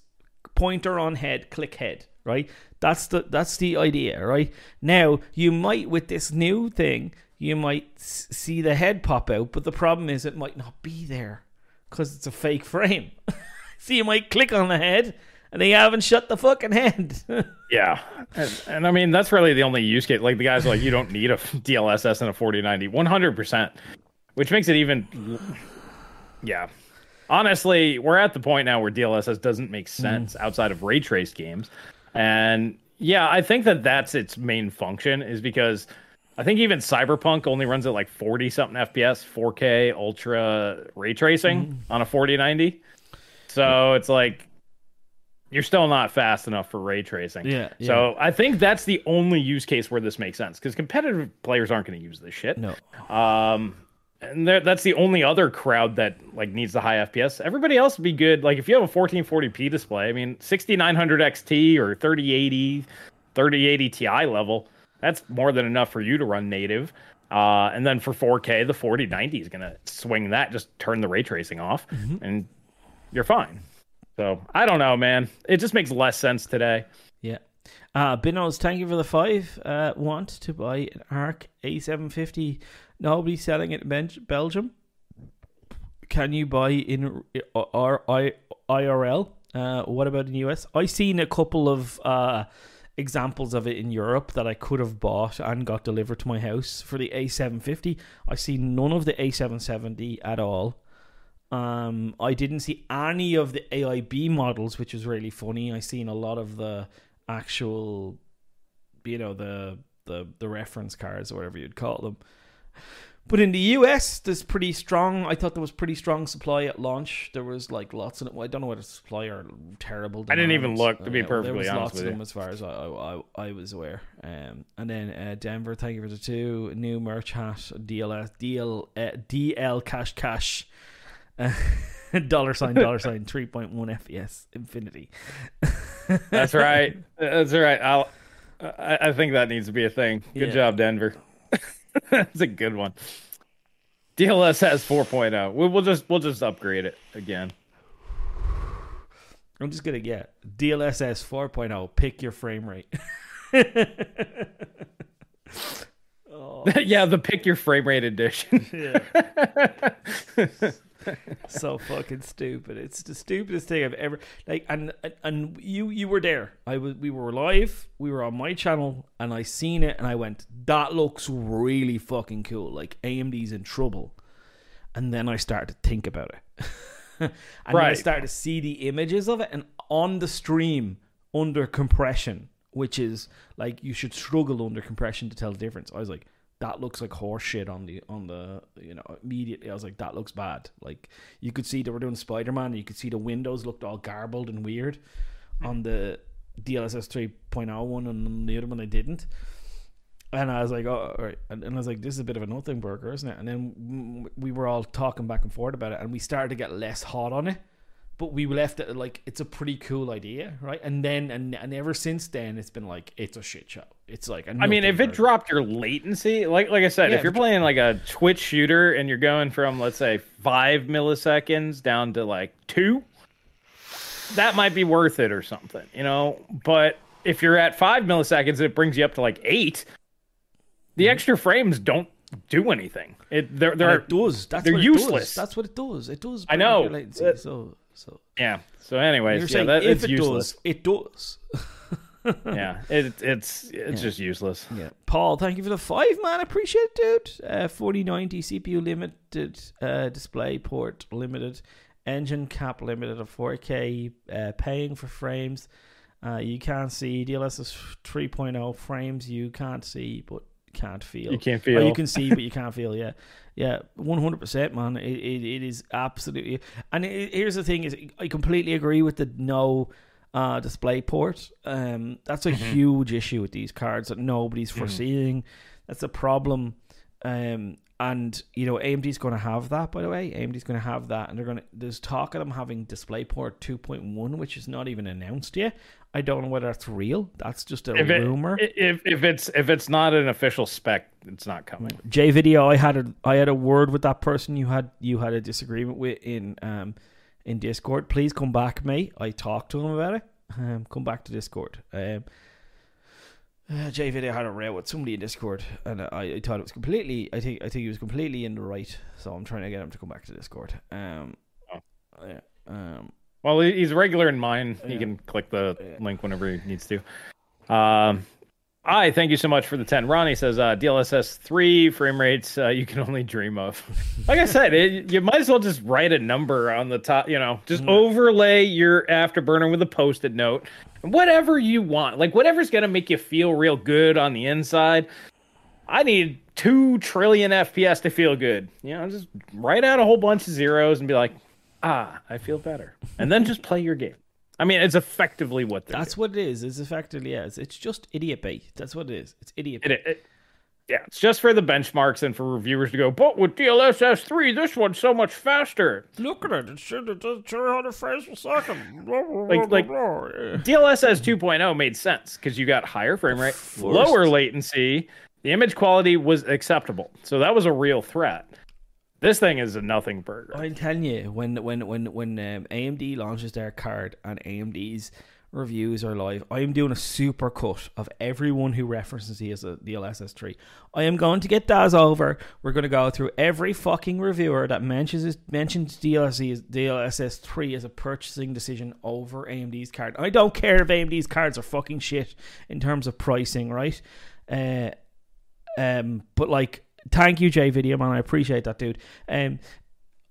pointer on head, click head, right? That's the that's the idea, right? Now, you might with this new thing, you might see the head pop out, but the problem is it might not be there because it's a fake frame. *laughs* so you might click on the head and they haven't shut the fucking head. *laughs* yeah. And, and, I mean, that's really the only use case. Like the guys are like, you don't need a *laughs* DLSS and a 4090, 100%, which makes it even. Yeah. Honestly, we're at the point now where DLSS doesn't make mm-hmm. sense mm. outside of ray trace games. And yeah, I think that that's its main function is because I think even Cyberpunk only runs at like 40 something FPS, 4K ultra ray tracing mm. on a 4090. So it's like you're still not fast enough for ray tracing. Yeah. yeah. So I think that's the only use case where this makes sense because competitive players aren't going to use this shit. No. Um, and that's the only other crowd that like needs the high FPS. Everybody else would be good. Like if you have a 1440p display, I mean 6900 XT or 3080, 3080 Ti level that's more than enough for you to run native. Uh, and then for 4K, the 4090 is going to swing that, just turn the ray tracing off, mm-hmm. and you're fine. So I don't know, man. It just makes less sense today. Yeah. Uh, Binos, thank you for the five. Uh, want to buy an ARC A750? Nobody selling it in Belgium. Can you buy in R- I- IRL? Uh, what about in the US? I've seen a couple of uh, examples of it in Europe that I could have bought and got delivered to my house for the A750. I see none of the A770 at all. Um, I didn't see any of the AIB models, which is really funny. I seen a lot of the actual, you know, the the the reference cards or whatever you'd call them. But in the US, there's pretty strong. I thought there was pretty strong supply at launch. There was like lots of. It. I don't know whether supply are terrible. Demands. I didn't even look to be uh, perfectly there was honest lots of them as far as I I, I was aware. Um, and then uh, Denver, thank you for the two new merch hat DLS DL uh, DL cash cash. *laughs* Dollar sign dollar sign *laughs* 3.1 fps infinity that's right *laughs* that's right i'll I, I think that needs to be a thing good yeah. job denver *laughs* That's a good one. DLSS 4.0. We'll, we'll just we'll just upgrade it again. I'm just gonna get DLSS 4.0. Pick your frame rate. *laughs* oh. *laughs* yeah, the pick your frame rate edition. yeah. *laughs* so fucking stupid. It's the stupidest thing I've ever like. And and you you were there. I was. We were live. We were on my channel, and I seen it, and I went, "That looks really fucking cool." Like AMD's in trouble. And then I started to think about it. *laughs* and right. I started to see the images of it, and on the stream under compression, which is like you should struggle under compression to tell the difference. I was like, that looks like horse shit on the on the you know immediately I was like that looks bad. Like you could see they were doing Spider-Man you could see the windows looked all garbled and weird mm-hmm. on the DLSS 3.0 one and on the other one they didn't. And I was like oh right. And, and I was like this is a bit of a nothing burger isn't it? And then we were all talking back and forth about it and we started to get less hot on it but we left it like it's a pretty cool idea, right? And then and, and ever since then, it's been like it's a shit show. It's like I mean, if it dropped your latency, like like I said, yeah, if you're playing like a Twitch shooter and you're going from let's say five milliseconds down to like two, that might be worth it or something, you know. But if you're at five milliseconds, it brings you up to like eight. The mm-hmm. extra frames don't do anything. It they're they're it does. That's they're useless. Does. That's what it does. It does. I know. Latency, so so yeah. So anyways, yeah, that, if it useless. does, it does. *laughs* yeah, it, it's it's yeah. just useless. Yeah, Paul, thank you for the five man. Appreciate it, dude. Uh, Forty ninety CPU limited, uh, display port limited, engine cap limited of four K. Uh, paying for frames. Uh, you can't see DLSS 3.0 frames. You can't see, but can't feel. You can't feel. You can see, but you can't *laughs* feel. Yeah, yeah, one hundred percent, man. It, it it is absolutely. And it, here's the thing: is I completely agree with the no uh, display port. Um, that's a mm-hmm. huge issue with these cards that nobody's mm-hmm. foreseeing. That's a problem. Um, and you know AMD's going to have that. By the way, AMD's going to have that, and they're going to. There's talk of them having DisplayPort 2.1, which is not even announced yet. I don't know whether that's real. That's just a if rumor. If if it's if it's not an official spec, it's not coming. J video, I had a I had a word with that person you had you had a disagreement with in um in Discord. Please come back, mate. I talked to him about it. Um, come back to Discord. Um, uh, J video had a row with somebody in Discord, and I, I thought it was completely. I think I think he was completely in the right. So I'm trying to get him to come back to Discord. Um, oh. yeah. Um, well, he's regular in mine. Yeah. He can click the yeah. link whenever he needs to. Um, I thank you so much for the 10. Ronnie says uh, DLSS 3 frame rates uh, you can only dream of. *laughs* Like I said, it, you might as well just write a number on the top, you know, just mm. overlay your afterburner with a post it note. Whatever you want. Like, whatever's going to make you feel real good on the inside. I need 2 trillion FPS to feel good. You know, just write out a whole bunch of zeros and be like, ah, I feel better. And then just play your game. I mean, it's effectively what that's doing. what it is. It's effectively yes. It's just idiot bait. That's what it is. It's idiot bait. It, it, yeah, it's just for the benchmarks and for reviewers to go. But with DLSS three, this one's so much faster. Look at it. It should it does 200 frames per second. *laughs* like like DLSS 2.0 made sense because you got higher frame rate, lower latency. The image quality was acceptable, so that was a real threat. This thing is a nothing burger. I'm telling you, when when when when um, AMD launches their card and AMD's reviews are live, I am doing a super cut of everyone who references the, the DLSS3. I am going to get Daz over. We're going to go through every fucking reviewer that mentions mentions DLC, DLSS3 as a purchasing decision over AMD's card. I don't care if AMD's cards are fucking shit in terms of pricing, right? Uh, um, but like thank you, Jay Video Man. I appreciate that, dude. Um,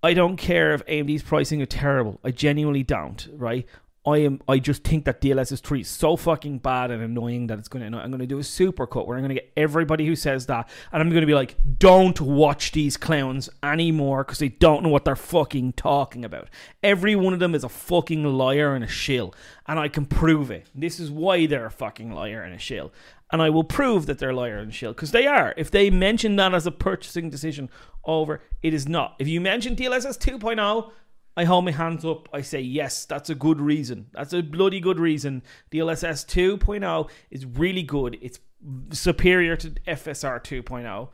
I don't care if AMD's pricing is terrible. I genuinely don't. Right. I am I just think that DLSS 3 is so fucking bad and annoying that it's to I'm going to do a super cut where I'm going to get everybody who says that and I'm going to be like don't watch these clowns anymore cuz they don't know what they're fucking talking about. Every one of them is a fucking liar and a shill and I can prove it. This is why they're a fucking liar and a shill. And I will prove that they're liar and shill because they are. If they mention that as a purchasing decision over, it is not. If you mention DLSS 2.0 I hold my hands up. I say, yes, that's a good reason. That's a bloody good reason. DLSS 2.0 is really good. It's superior to FSR 2.0.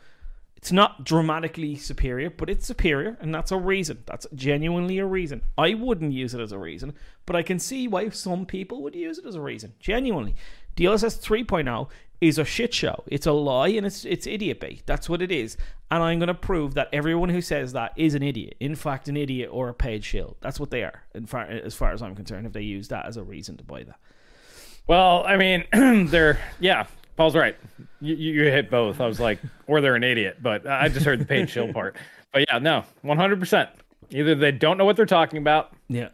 It's not dramatically superior, but it's superior, and that's a reason. That's genuinely a reason. I wouldn't use it as a reason, but I can see why some people would use it as a reason. Genuinely. DLSS 3.0 is a shit show. It's a lie and it's it's idiot bait. That's what it is. And I'm going to prove that everyone who says that is an idiot. In fact, an idiot or a paid shill. That's what they are, In far, as far as I'm concerned, if they use that as a reason to buy that. Well, I mean, *clears throat* they're, yeah, Paul's right. You, you hit both. I was like, or they're an idiot, but I just heard the paid shill *laughs* part. But yeah, no, 100%. Either they don't know what they're talking about. Yeah.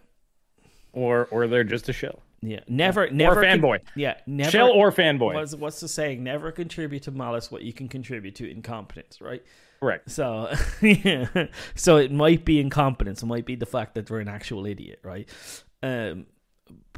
Or, or they're just a shill. Yeah, never, never. Or fanboy. Con- yeah, never. Shell or fanboy. What's, what's the saying? Never contribute to malice what you can contribute to incompetence, right? Correct. So, *laughs* yeah. So it might be incompetence. It might be the fact that we're an actual idiot, right? Um,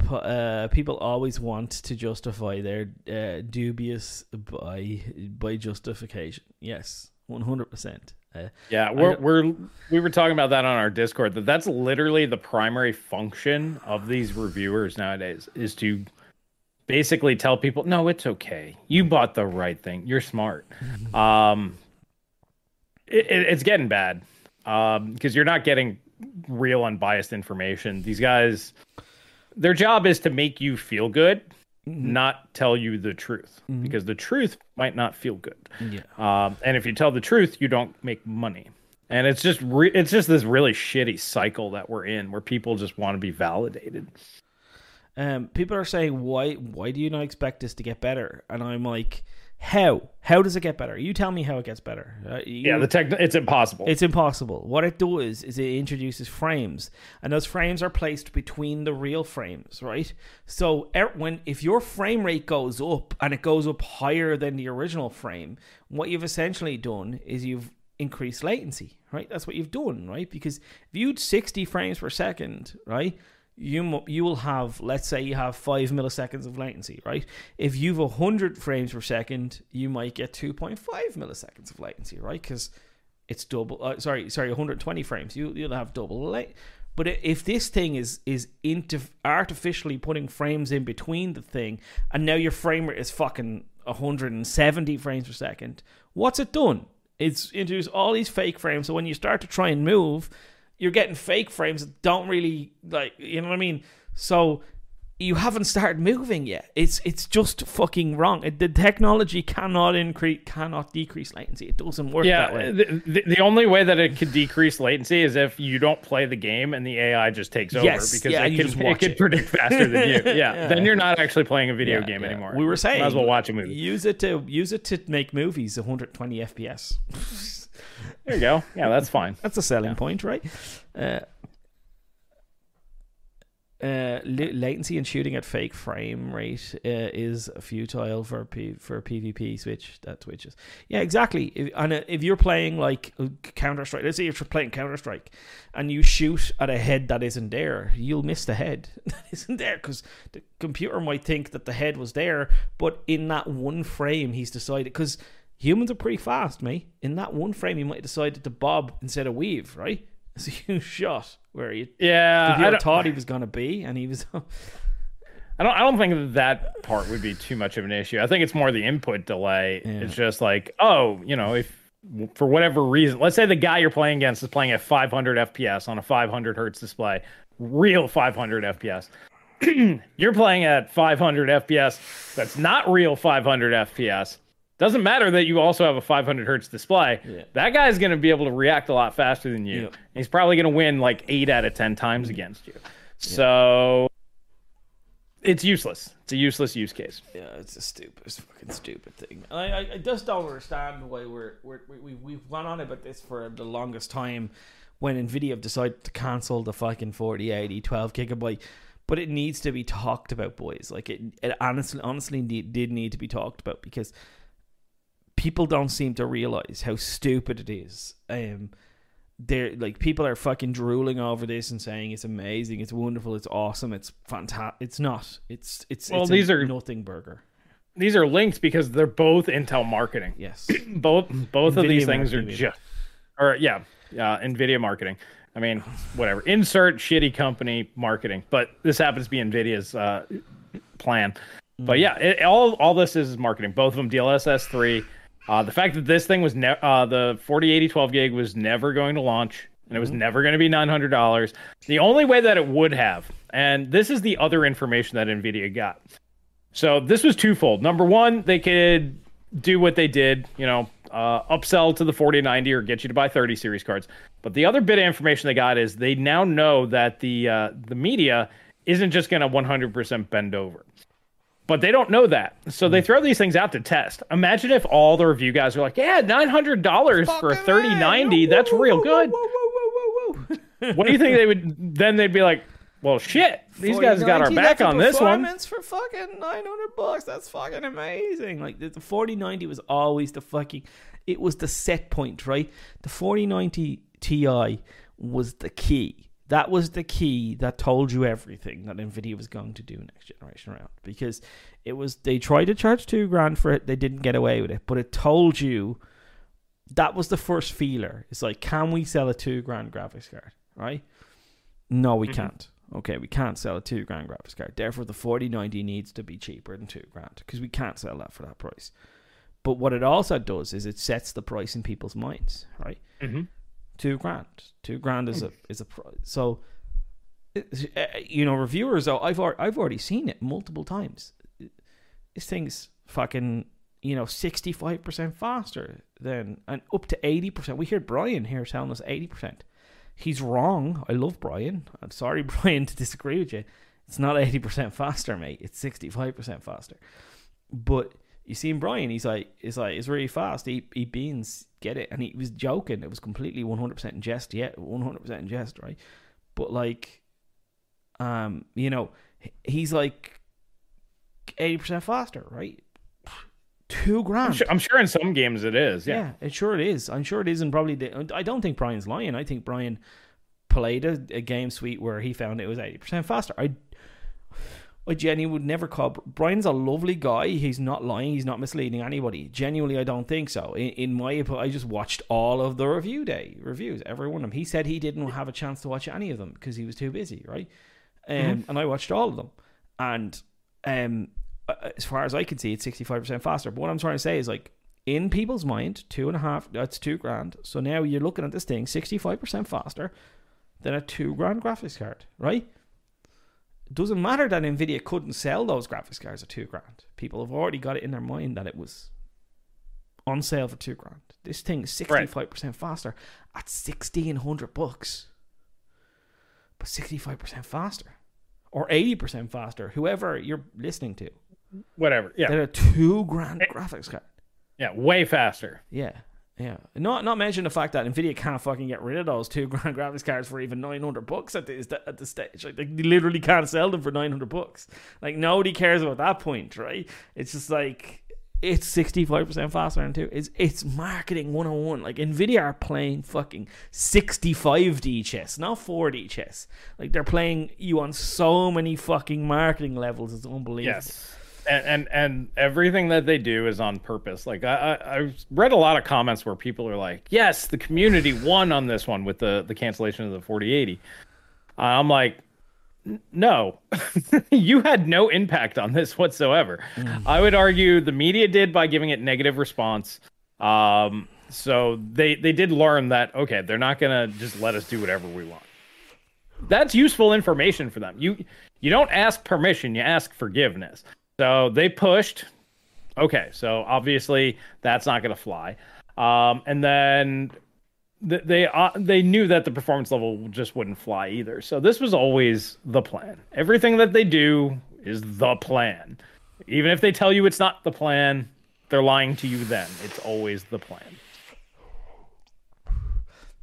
uh, people always want to justify their uh, dubious by by justification. Yes, one hundred percent. Uh, yeah, we're we're we were talking about that on our Discord. That that's literally the primary function of these reviewers nowadays is to basically tell people, no, it's okay. You bought the right thing. You're smart. *laughs* um, it, it, it's getting bad um because you're not getting real unbiased information. These guys, their job is to make you feel good mm-hmm. not tell you the truth mm-hmm. because the truth might not feel good. Yeah. Um, and if you tell the truth, you don't make money. And it's just re- it's just this really shitty cycle that we're in where people just want to be validated. Um, people are saying why why do you not expect this to get better? And I'm like, how? How does it get better? You tell me how it gets better. Uh, you, yeah, the tech it's impossible. It's impossible. What it does is it introduces frames, and those frames are placed between the real frames, right? So er, when if your frame rate goes up and it goes up higher than the original frame, what you've essentially done is you've increased latency, right? That's what you've done, right? Because had 60 frames per second, right? You you will have let's say you have five milliseconds of latency, right? If you've hundred frames per second, you might get two point five milliseconds of latency, right? Because it's double. Uh, sorry, sorry, 120 frames. You you'll have double late. But if this thing is is into artificially putting frames in between the thing, and now your frame rate is fucking 170 frames per second, what's it done? It's introduced all these fake frames. So when you start to try and move, you're getting fake frames that don't really like you know what I mean. So you haven't started moving yet. It's it's just fucking wrong. It, the technology cannot increase, cannot decrease latency. It doesn't work yeah, that way. The, the, the, only way that it could decrease latency is if you don't play the game and the AI just takes over yes, because yeah, it, can, it can predict faster than you. *laughs* Yeah, yeah, then you're not actually playing a video yeah, game anymore. We were saying, might as well watch a movie. Use it to use it to make movies 120 FPS. *laughs* There you go. Yeah, that's fine. *laughs* That's a selling point, right? Uh, uh, latency and shooting at fake frame rate uh, is futile for P- for PvP switch that switches. Yeah, exactly. If, and uh, if you're playing like uh, Counter Strike, let's say you're playing Counter Strike, and you shoot at a head that isn't there, you'll miss the head *laughs* that isn't there because the computer might think that the head was there, but in that one frame, he's decided because humans are pretty fast, mate. In that one frame, he might have decided to bob instead of weave, right? *laughs* It's a huge shot where he yeah I thought he was gonna be, and he was. *laughs* I don't. I don't think that, that part would be too much of an issue. I think it's more the input delay. Yeah. It's just like, oh, you know, if for whatever reason, let's say the guy you're playing against is playing at 500 FPS on a 500 hertz display, real 500 FPS. *clears throat* you're playing at 500 FPS. That's not real 500 FPS. Doesn't matter that you also have a 500 hertz display. Yeah. That guy's going to be able to react a lot faster than you. Yeah. He's probably going to win like eight out of 10 times mm-hmm. against you. So it's useless. It's a useless use case. Yeah, it's a stupid, it's a fucking stupid thing. I, I, I just don't understand why we're, we're we, we've gone on about this for the longest time when Nvidia have decided to cancel the fucking 4080 12 gigabyte but it needs to be talked about, boys. Like it, it honestly, honestly did need to be talked about because people don't seem to realize how stupid it is. Um, they're like people are fucking drooling over this and saying it's amazing, it's wonderful, it's awesome, it's fantastic. It's not. It's it's well, it's these are nothing burger. These are linked because they're both Intel marketing. Yes, *clears throat* both both Nvidia of these things are just, or yeah, yeah, Nvidia marketing. I mean, whatever. Insert shitty company marketing, but this happens to be Nvidia's uh, plan. Mm. But yeah, it, all all this is marketing. Both of them DLSS three. Uh, the fact that this thing was ne- uh, the 4080 12 gig was never going to launch and it was mm-hmm. never going to be $900. The only way that it would have, and this is the other information that NVIDIA got. So this was twofold. Number one, they could do what they did, you know, uh, upsell to the 4090 or get you to buy 30 series cards. But the other bit of information they got is they now know that the uh, the media isn't just going to 100% bend over. But they don't know that. So they hmm. throw these things out to test. Imagine if all the review guys are like, yeah, $900 for a 3090. That's real good. *laughs* what do you think they would then they'd be like, well, shit. These guys got our back on this one. for fucking 900 bucks. That's fucking amazing. Like the 4090 was always the fucking it was the set point, right? The 4090 Ti was the key. That was the key that told you everything that Nvidia was going to do next generation around because it was they tried to charge 2 grand for it, they didn't get away with it, but it told you that was the first feeler. It's like can we sell a 2 grand graphics card, right? No, we mm-hmm. can't okay, we can't sell a two grand graphics card. Therefore, the 4090 needs to be cheaper than two grand because we can't sell that for that price. But what it also does is it sets the price in people's minds, right? Mm-hmm. Two grand, two grand is a is a. So, uh, you know, reviewers. I've I've already seen it multiple times. This thing's fucking you know 65% faster than and up to 80%. We heard Brian here telling us 80% he's wrong. I love Brian. I'm sorry, *laughs* Brian, to disagree with you. It's not 80% faster, mate. It's 65% faster. But you see, Brian, he's like, he's like, it's really fast. He he beans get it, and he was joking. It was completely 100% in jest. Yeah, 100% in jest, right? But like, um, you know, he's like 80% faster, right? two grand. I'm sure, I'm sure, in some games it is. Yeah. yeah, it sure it is. I'm sure it is, and probably the, I don't think Brian's lying. I think Brian played a, a game suite where he found it was eighty percent faster. I. I genuinely would never call Brian's a lovely guy. He's not lying. He's not misleading anybody. Genuinely, I don't think so. In, in my, I just watched all of the review day reviews, every one of them. He said he didn't have a chance to watch any of them because he was too busy, right? Um, mm-hmm. And I watched all of them, and um, as far as I can see, it's 65% faster. But what I'm trying to say is like, in people's mind, two and a half, that's two grand. So now you're looking at this thing 65% faster than a two grand graphics card, right? It doesn't matter that Nvidia couldn't sell those graphics cards at two grand. People have already got it in their mind that it was on sale for two grand. This thing is 65% faster at 1600 bucks. But 65% faster or 80% faster, whoever you're listening to whatever. Yeah, they're a two grand graphics card. Yeah, way faster. Yeah, yeah. Not not mention the fact that Nvidia can't fucking get rid of those two *laughs* grand graphics cards for even nine hundred bucks at this at the stage. Like they literally can't sell them for nine hundred bucks. Like nobody cares about that point, right? It's just like it's sixty five percent faster than two. It's it's marketing one on one. Like Nvidia are playing fucking sixty five D chess, not four D chess. Like they're playing you on so many fucking marketing levels. It's unbelievable. Yes and, and and everything that they do is on purpose. Like I, I have read a lot of comments where people are like, "Yes, the community won on this one with the the cancellation of the 4080." Uh, I'm like, no, *laughs* you had no impact on this whatsoever. Mm. I would argue the media did by giving it negative response. Um, so they they did learn that okay, they're not gonna just let us do whatever we want. That's useful information for them. You you don't ask permission, you ask forgiveness. So they pushed. Okay, so obviously that's not going to fly. Um, and then th- they uh, they knew that the performance level just wouldn't fly either. So this was always the plan. Everything that they do is the plan. Even if they tell you it's not the plan, they're lying to you. Then it's always the plan.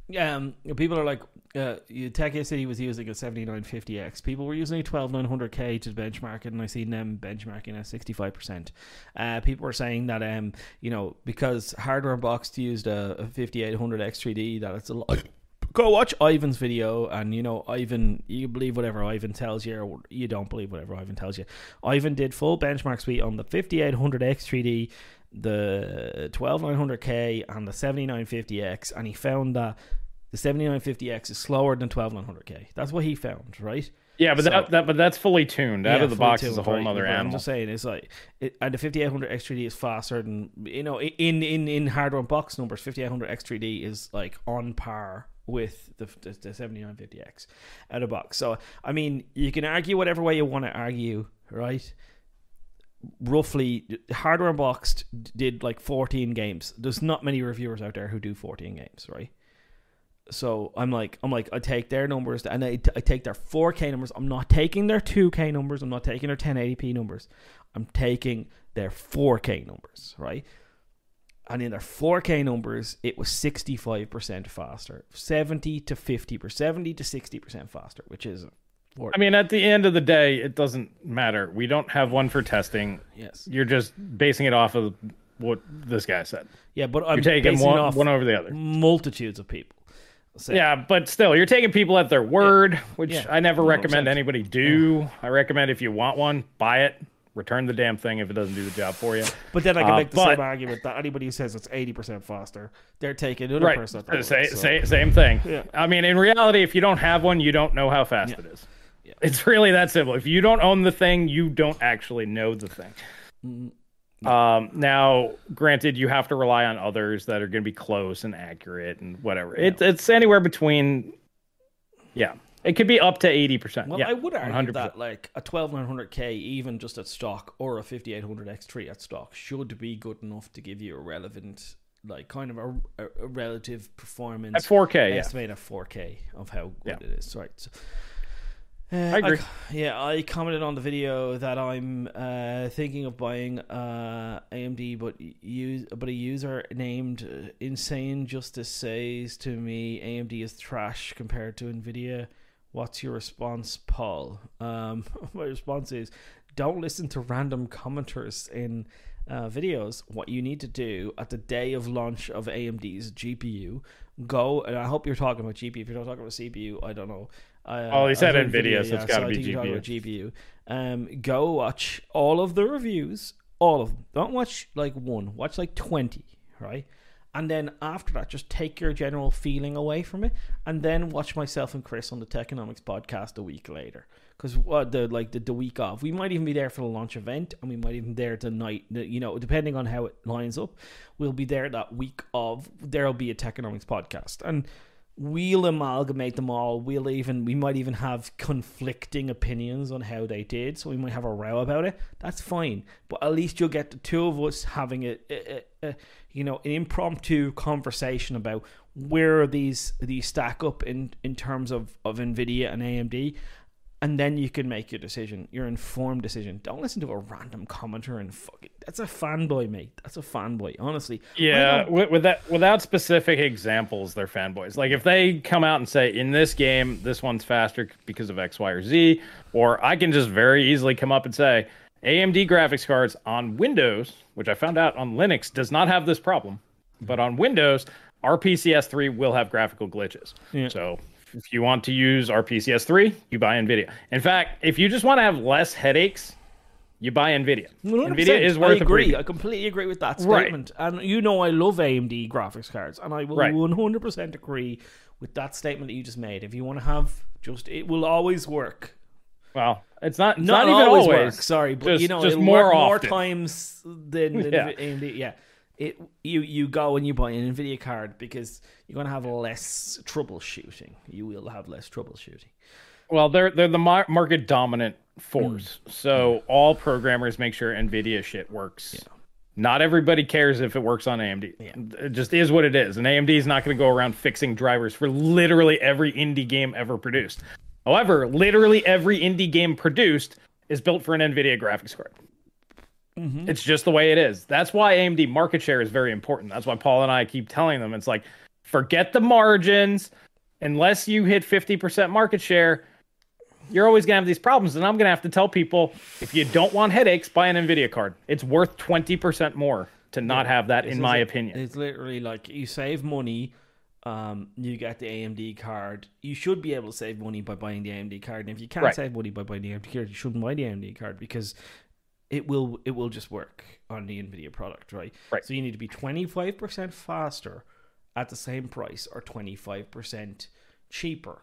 Yeah, um, people are like, uh, Tech City was using a 7950X. People were using a 12900K to benchmark it, and I seen them benchmarking at 65%. Uh, people were saying that, um, you know, because Hardware Unboxed used a, a 5800X3D, that it's a lot. Go watch Ivan's video, and you know Ivan. You believe whatever Ivan tells you, or you don't believe whatever Ivan tells you. Ivan did full benchmark suite on the 5800X3D, the 12900K, and the 7950X, and he found that the 7950X is slower than 12900K. That's what he found, right? Yeah, but so, that, that but that's fully tuned. Out yeah, of the box tuned, is a whole right? other animal. I'm just saying it's like it, and the 5800 X3D is faster than you know in in in hardware box numbers. 5800 X3D is like on par with the, the, the 7950X out of box. So I mean, you can argue whatever way you want to argue, right? Roughly, hardware unboxed did like 14 games. There's not many reviewers out there who do 14 games, right? So I'm like, I'm like, I take their numbers and I, I take their 4K numbers. I'm not taking their 2K numbers. I'm not taking their 1080p numbers. I'm taking their 4K numbers, right? And in their 4K numbers, it was 65% faster, 70 to 50%, 70 to 60% faster, which is. I mean, at the end of the day, it doesn't matter. We don't have one for testing. Yes. You're just basing it off of what this guy said. Yeah, but I'm You're taking one, one over the other. Multitudes of people. Yeah, but still, you're taking people at their word, yeah. which yeah. I never 100%. recommend anybody do. Yeah. I recommend if you want one, buy it, return the damn thing if it doesn't do the job for you. But then I can uh, make the but, same argument that anybody who says it's 80% faster, they're taking another right. person. At say, so. say, same thing. Yeah. I mean, in reality, if you don't have one, you don't know how fast it is. It's really that simple. If you don't own the thing, you don't actually know the thing. Um, now, granted, you have to rely on others that are going to be close and accurate and whatever. Yeah. It, it's anywhere between, yeah, it could be up to eighty percent. Well, yeah, I would argue 100%. that like a twelve nine hundred K, even just at stock, or a fifty eight hundred X three at stock, should be good enough to give you a relevant, like kind of a, a, a relative performance at four K. Estimate yeah. at four K of how good yeah. it is. Right. So, uh, I agree. I, yeah, I commented on the video that I'm uh, thinking of buying uh, AMD, but use but a user named uh, Insane Justice says to me AMD is trash compared to Nvidia. What's your response, Paul? Um, *laughs* my response is don't listen to random commenters in uh, videos. What you need to do at the day of launch of AMD's GPU, go and I hope you're talking about GPU. If you're not talking about CPU, I don't know. Uh, oh, he said Nvidia, so it's got to be GPU. GPU. Um, go watch all of the reviews, all of them. Don't watch like one. Watch like twenty, right? And then after that, just take your general feeling away from it, and then watch myself and Chris on the Techonomics podcast a week later. Because uh, the like the, the week off, we might even be there for the launch event, and we might even there tonight. You know, depending on how it lines up, we'll be there that week of. There'll be a Techonomics podcast, and we'll amalgamate them all. We'll even we might even have conflicting opinions on how they did, so we might have a row about it. That's fine, but at least you'll get the two of us having a, a, a you know an impromptu conversation about where these these stack up in in terms of of Nvidia and AMD, and then you can make your decision, your informed decision. Don't listen to a random commenter and fuck it. That's a fanboy, mate. That's a fanboy, honestly. Yeah, with, with, that without specific examples, they're fanboys. Like if they come out and say, "In this game, this one's faster because of X, Y, or Z," or I can just very easily come up and say, "AMD graphics cards on Windows, which I found out on Linux does not have this problem, but on Windows." RPCS 3 will have graphical glitches. Yeah. So if you want to use RPCS 3, you buy NVIDIA. In fact, if you just want to have less headaches, you buy NVIDIA. 100%. NVIDIA is worth I agree. I completely agree with that statement. Right. And you know I love AMD graphics cards, and I will right. 100% agree with that statement that you just made. If you want to have just, it will always work. Well, it's not, it's not, not even always, always. Work, sorry, but just, you know, just more, more times than, than yeah. AMD. Yeah it you you go and you buy an Nvidia card because you're going to have less troubleshooting. You will have less troubleshooting. Well, they're they're the market dominant force, mm. so yeah. all programmers make sure Nvidia shit works. Yeah. Not everybody cares if it works on AMD. Yeah. It just is what it is, and AMD is not going to go around fixing drivers for literally every indie game ever produced. However, literally every indie game produced is built for an Nvidia graphics card. Mm-hmm. It's just the way it is. That's why AMD market share is very important. That's why Paul and I keep telling them it's like, forget the margins, unless you hit 50% market share, you're always going to have these problems. And I'm going to have to tell people if you don't want headaches, buy an NVIDIA card. It's worth 20% more to not have that, in my opinion. It's literally like you save money. Um, you get the AMD card. You should be able to save money by buying the AMD card. And if you can't right. save money by buying the AMD card, you shouldn't buy the AMD card because it will it will just work on the Nvidia product, right? Right. So you need to be twenty five percent faster at the same price or twenty five percent cheaper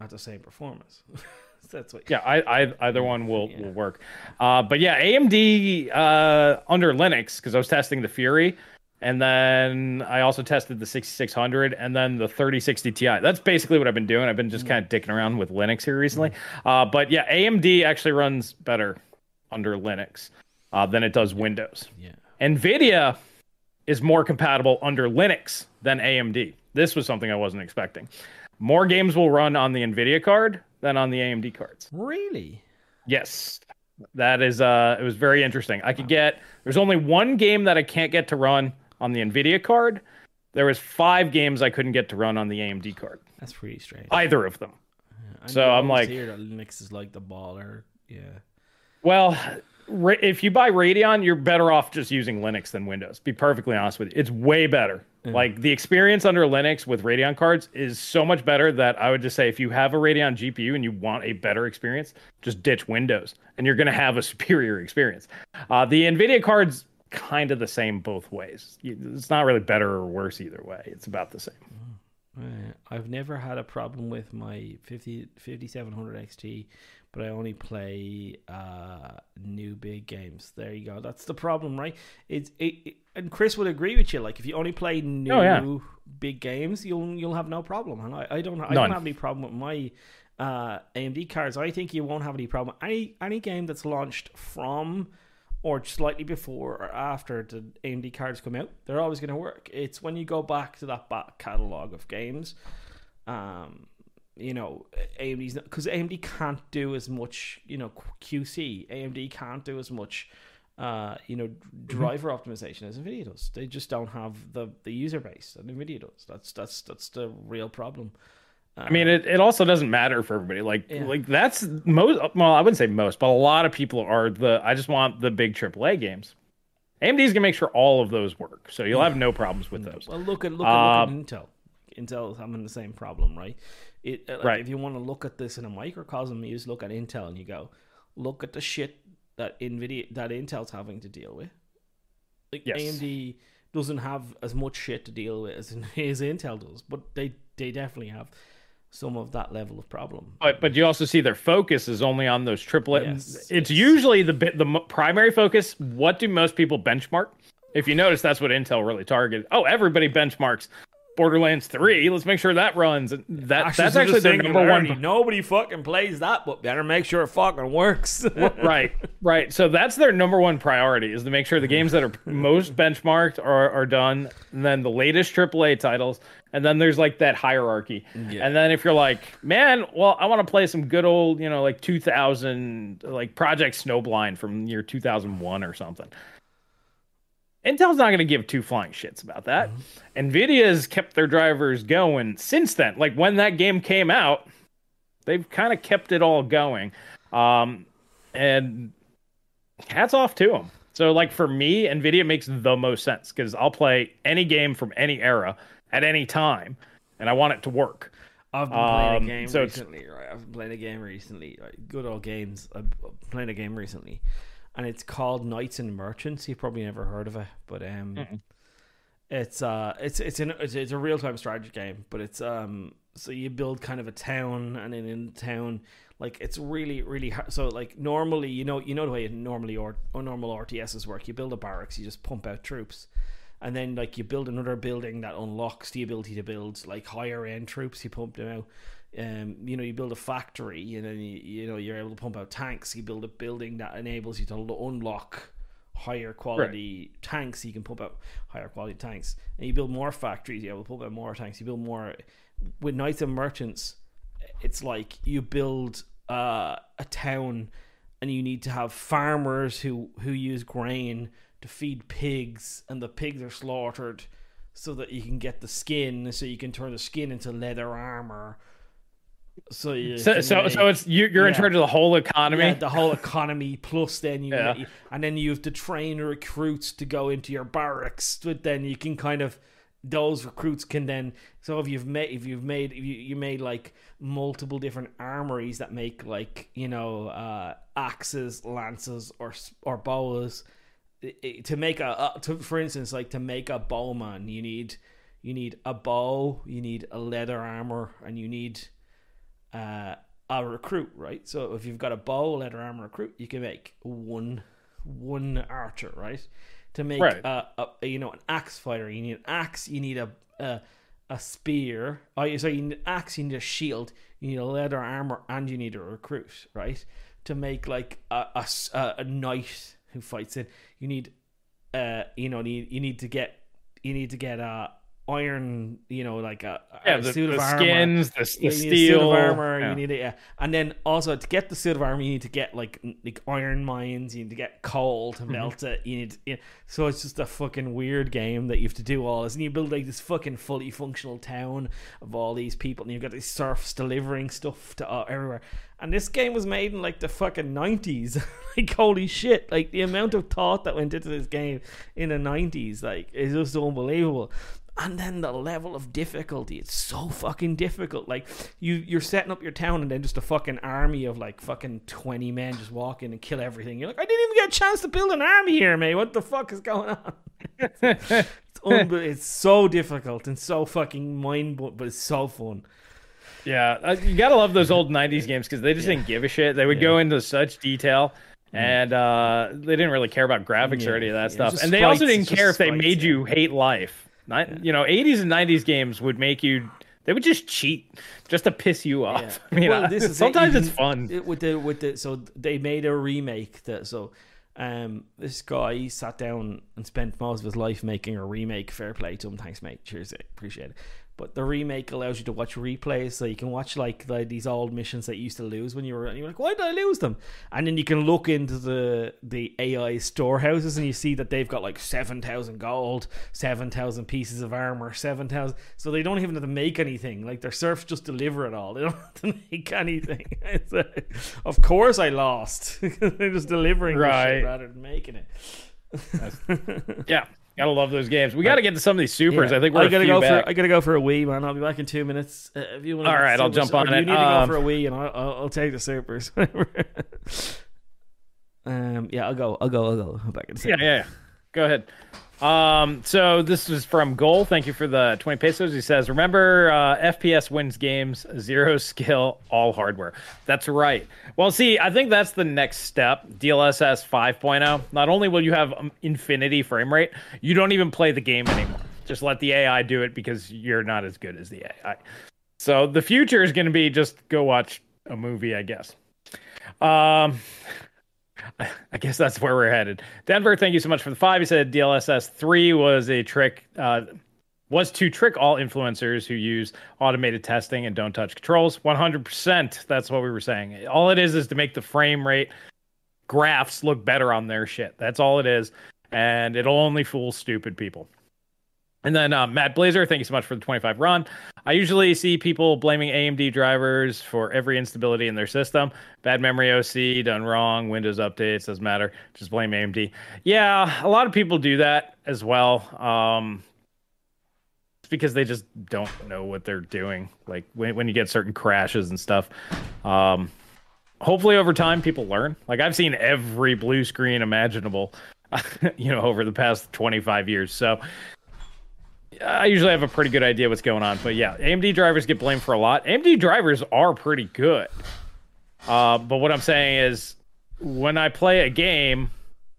at the same performance. *laughs* That's what. Yeah, I, I either one will yeah. will work. Uh, but yeah, AMD uh, under Linux because I was testing the Fury, and then I also tested the 6600 and then the 3060 Ti. That's basically what I've been doing. I've been just mm. kind of dicking around with Linux here recently. Mm. Uh, but yeah, AMD actually runs better under Linux uh, than it does Windows. Yeah. NVIDIA is more compatible under Linux than AMD. This was something I wasn't expecting. More games will run on the NVIDIA card than on the AMD cards. Really? Yes. That is uh it was very interesting. I could get there's only one game that I can't get to run on the NVIDIA card. There was five games I couldn't get to run on the AMD card. That's pretty strange. Either of them. Yeah, so I'm like Linux is like the baller. Yeah. Well, if you buy Radeon, you're better off just using Linux than Windows. Be perfectly honest with you, it's way better. Mm. Like the experience under Linux with Radeon cards is so much better that I would just say if you have a Radeon GPU and you want a better experience, just ditch Windows, and you're going to have a *laughs* superior experience. Uh, the Nvidia cards kind of the same both ways. It's not really better or worse either way. It's about the same. Mm. I've never had a problem with my 50, 5700 XT but I only play uh, new big games. There you go. That's the problem, right? It's it, it, and Chris would agree with you. Like if you only play new oh, yeah. big games, you'll you'll have no problem. And I, I don't I None. don't have any problem with my uh, AMD cards. I think you won't have any problem. Any any game that's launched from or slightly before or after the AMD cards come out, they're always going to work. It's when you go back to that back catalog of games. Um, you know AMD's not because AMD can't do as much you know QC AMD can't do as much uh you know mm-hmm. driver mm-hmm. optimization as Nvidia does they just don't have the the user base that Nvidia does that's that's that's the real problem uh, I mean, it, it also doesn't matter for everybody. Like, yeah. like that's most. Well, I wouldn't say most, but a lot of people are the. I just want the big AAA games. AMD's gonna make sure all of those work, so you'll have no problems with those. Well, look at look at, uh, look at um, Intel. Intel's having the same problem, right? It uh, like, right. If you want to look at this in a microcosm, you just look at Intel and you go, look at the shit that Nvidia that Intel's having to deal with. Like yes. AMD doesn't have as much shit to deal with as, *laughs* as Intel does, but they they definitely have some of that level of problem. But but you also see their focus is only on those triple. Yes, it's yes. usually the bit the primary focus. What do most people benchmark? If you notice, that's what Intel really targeted. Oh, everybody benchmarks Borderlands 3. Let's make sure that runs. That that's actually their number one. Nobody fucking plays that, but better make sure it fucking works. *laughs* right, right. So that's their number one priority is to make sure the games that are *laughs* most benchmarked are, are done. And then the latest AAA titles. And then there's like that hierarchy. Yeah. And then if you're like, man, well, I want to play some good old, you know, like 2000, like Project Snowblind from year 2001 or something Intel's not going to give two flying shits about that. Mm-hmm. Nvidia's kept their drivers going since then. Like when that game came out, they've kind of kept it all going. Um, and hats off to them. So, like for me, Nvidia makes the most sense because I'll play any game from any era at any time, and I want it to work. I've been playing um, a game so recently, right? I've been playing a game recently. Right? Good old games. I've played a game recently and it's called Knights and Merchants. You've probably never heard of it, but um, mm it's uh, it's it's an it's, it's a real time strategy game, but it's um, so you build kind of a town, and then in the town, like it's really really hard. So like normally, you know, you know the way normally or, or normal RTSs work. You build a barracks, you just pump out troops. And then, like, you build another building that unlocks the ability to build like higher end troops. You pump them out um, you know, you build a factory, and then you, you know you're able to pump out tanks. You build a building that enables you to unlock higher quality right. tanks. You can pump out higher quality tanks, and you build more factories. You able to pump out more tanks. You build more with knights and merchants. It's like you build uh, a town, and you need to have farmers who who use grain to feed pigs, and the pigs are slaughtered so that you can get the skin, so you can turn the skin into leather armor. So you so so, so it's you, are yeah. in charge of the whole economy. Yeah, the whole economy. plus, then you yeah. and then you have to train recruits to go into your barracks. But then you can kind of those recruits can then so if you've made if you've made if you, you made like multiple different armories that make like you know uh axes lances or or bows to make a to, for instance like to make a bowman you need you need a bow you need a leather armor and you need uh, a recruit right? So if you've got a bow leather armor recruit you can make one one archer right? To make right. a, a, you know an axe fighter. You need an axe you need a a, a spear. Oh so you need an axe you need a shield you need a leather armor and you need a recruit right? To make like a, a, a knight who fights it you need uh you know need you need to get you need to get uh iron, you know, like a, yeah, a the, suit the of armor. skins, the, the steel, suit of armor. Yeah. You need it, yeah. And then also to get the suit of armor, you need to get like like iron mines. You need to get coal to mm-hmm. melt it. You need, you know, so it's just a fucking weird game that you have to do all this, and you build like this fucking fully functional town of all these people, and you've got these serfs delivering stuff to uh, everywhere. And this game was made in like the fucking nineties. *laughs* like holy shit! Like the amount of thought that went into this game in the nineties, like is just unbelievable and then the level of difficulty it's so fucking difficult like you you're setting up your town and then just a fucking army of like fucking 20 men just walk in and kill everything you're like i didn't even get a chance to build an army here mate what the fuck is going on *laughs* it's, un- it's so difficult and so fucking mind but it's so fun yeah uh, you gotta love those old 90s games because they just yeah. didn't give a shit they would yeah. go into such detail mm. and uh, they didn't really care about graphics yeah, or any of that stuff. And they also didn't care if they made you hate life. Not, you know, 80s and 90s games would make you they would just cheat just to piss you off. Yeah. I mean, well, this is sometimes it, it's *laughs* fun. It, with the with the so they made a remake that so um this guy sat down and spent most of his life making a remake. Fair play to him. Thanks, mate. Cheers, appreciate it. But the remake allows you to watch replays, so you can watch like the, these old missions that you used to lose when you were. And you're like, why did I lose them? And then you can look into the the AI storehouses, and you see that they've got like seven thousand gold, seven thousand pieces of armor, seven thousand. So they don't even have to make anything. Like their serfs just deliver it all. *laughs* They don't have to make anything. *laughs* of course, I lost. *laughs* They're just delivering right rather than making it. yeah. Gotta love those games. We got to get to some of these supers. Yeah. I think we're I gotta go back. for I gotta go for a wee man. I'll be back in two minutes. Uh, if you want, all right, I'll jump on it. You need um, to go for a wee, and I'll, I'll, I'll take the supers. *laughs* um, yeah, I'll go. I'll go. I'll go. back in. Yeah, yeah, yeah. Go ahead. Um, so this is from Goal. Thank you for the 20 pesos. He says, remember, uh, FPS wins games, zero *laughs* skill, all hardware. That's right. Well, see, I think that's the next step. DLSS 5.0. Not only will you have um, infinity frame rate, you don't even play the game anymore. Just let the AI do it because you're not as good as the AI. So the future is going to be just go watch a movie, I guess. Um, *laughs* I guess that's where we're headed. Denver, thank you so much for the five. He said DLSS three was a trick, uh, was to trick all influencers who use automated testing and don't touch controls. One hundred percent. That's what we were saying. All it is is to make the frame rate graphs look better on their shit. That's all it is, and it'll only fool stupid people. And then uh, Matt Blazer, thank you so much for the 25 run. I usually see people blaming AMD drivers for every instability in their system. Bad memory OC, done wrong, Windows updates, doesn't matter. Just blame AMD. Yeah, a lot of people do that as well. Um, it's because they just don't know what they're doing. Like when, when you get certain crashes and stuff. Um, hopefully over time people learn. Like I've seen every blue screen imaginable, *laughs* you know, over the past 25 years. So I usually have a pretty good idea what's going on. But yeah, AMD drivers get blamed for a lot. AMD drivers are pretty good. Uh, but what I'm saying is, when I play a game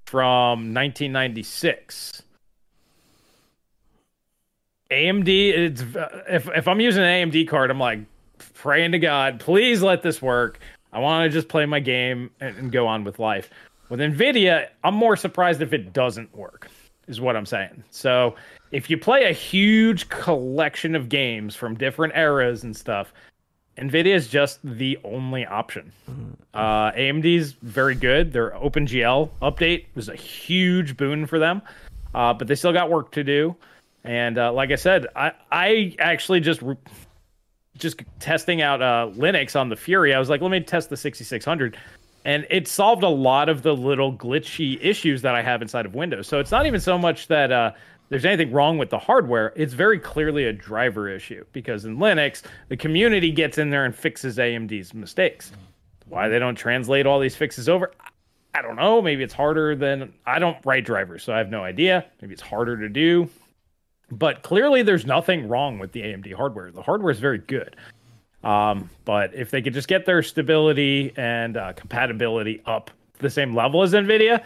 from 1996, AMD, it's if if I'm using an AMD card, I'm like praying to God, please let this work. I want to just play my game and, and go on with life. With Nvidia, I'm more surprised if it doesn't work. Is what I'm saying. So if you play a huge collection of games from different eras and stuff, NVIDIA is just the only option. Mm-hmm. Uh, AMD's very good. Their OpenGL update was a huge boon for them, uh, but they still got work to do. And uh, like I said, I I actually just re- just testing out uh, Linux on the Fury. I was like, let me test the 6600, and it solved a lot of the little glitchy issues that I have inside of Windows. So it's not even so much that uh, there's anything wrong with the hardware. It's very clearly a driver issue because in Linux, the community gets in there and fixes AMD's mistakes. Why they don't translate all these fixes over, I don't know. Maybe it's harder than I don't write drivers, so I have no idea. Maybe it's harder to do. But clearly, there's nothing wrong with the AMD hardware. The hardware is very good. Um, but if they could just get their stability and uh, compatibility up to the same level as NVIDIA,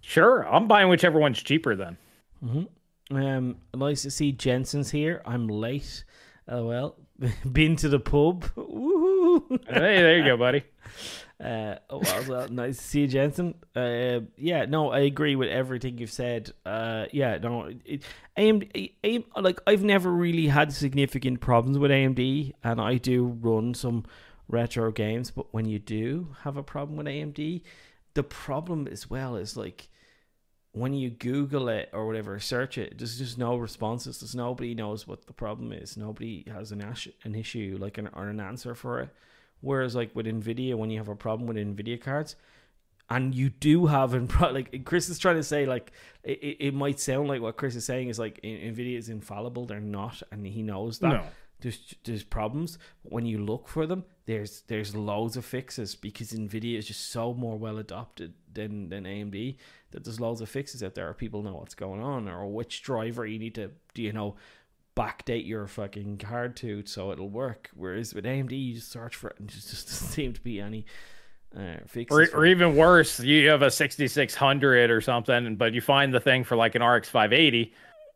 sure, I'm buying whichever one's cheaper then. Mm-hmm. Um, nice to see Jensen's here. I'm late. Oh well, *laughs* been to the pub. *laughs* Woohoo! Hey, there you go, buddy. *laughs* Uh, oh well, nice to see you, Jensen. Uh, yeah, no, I agree with everything you've said. Uh, yeah, no, it, AMD, AMD, like I've never really had significant problems with AMD, and I do run some retro games. But when you do have a problem with AMD, the problem as well is like when you Google it or whatever, search it, there's just no responses. There's nobody knows what the problem is. Nobody has an ash- an issue like an or an answer for it. Whereas like with Nvidia, when you have a problem with Nvidia cards, and you do have in *laughs* pro- like Chris is trying to say like it, it might sound like what Chris is saying is like Nvidia is infallible. They're not, and he knows that. No. There's there's problems, but when you look for them, there's there's loads of fixes because Nvidia is just so more well adopted than than AMD that there's loads of fixes out there. People know what's going on or which driver you need to do you know backdate your fucking card to so it'll work. Whereas with AMD, you just search for it and *laughs* it just doesn't seem to be any uh, or, or even worse, you have a 6600 or something, but you find the thing for like an RX 580,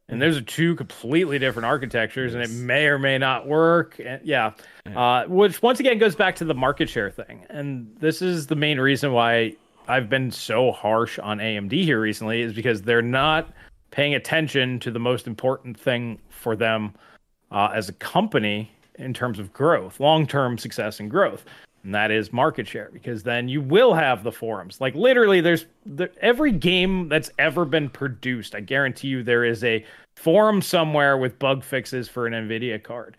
and those are two completely different architectures, yes. and it may or may not work. And yeah, yeah. Uh, which once again goes back to the market share thing, and this is the main reason why I've been so harsh on AMD here recently is because they're not paying attention to the most important thing for them uh, as a company in terms of growth, long term success and growth. And that is market share, because then you will have the forums. Like literally, there's the, every game that's ever been produced. I guarantee you, there is a forum somewhere with bug fixes for an NVIDIA card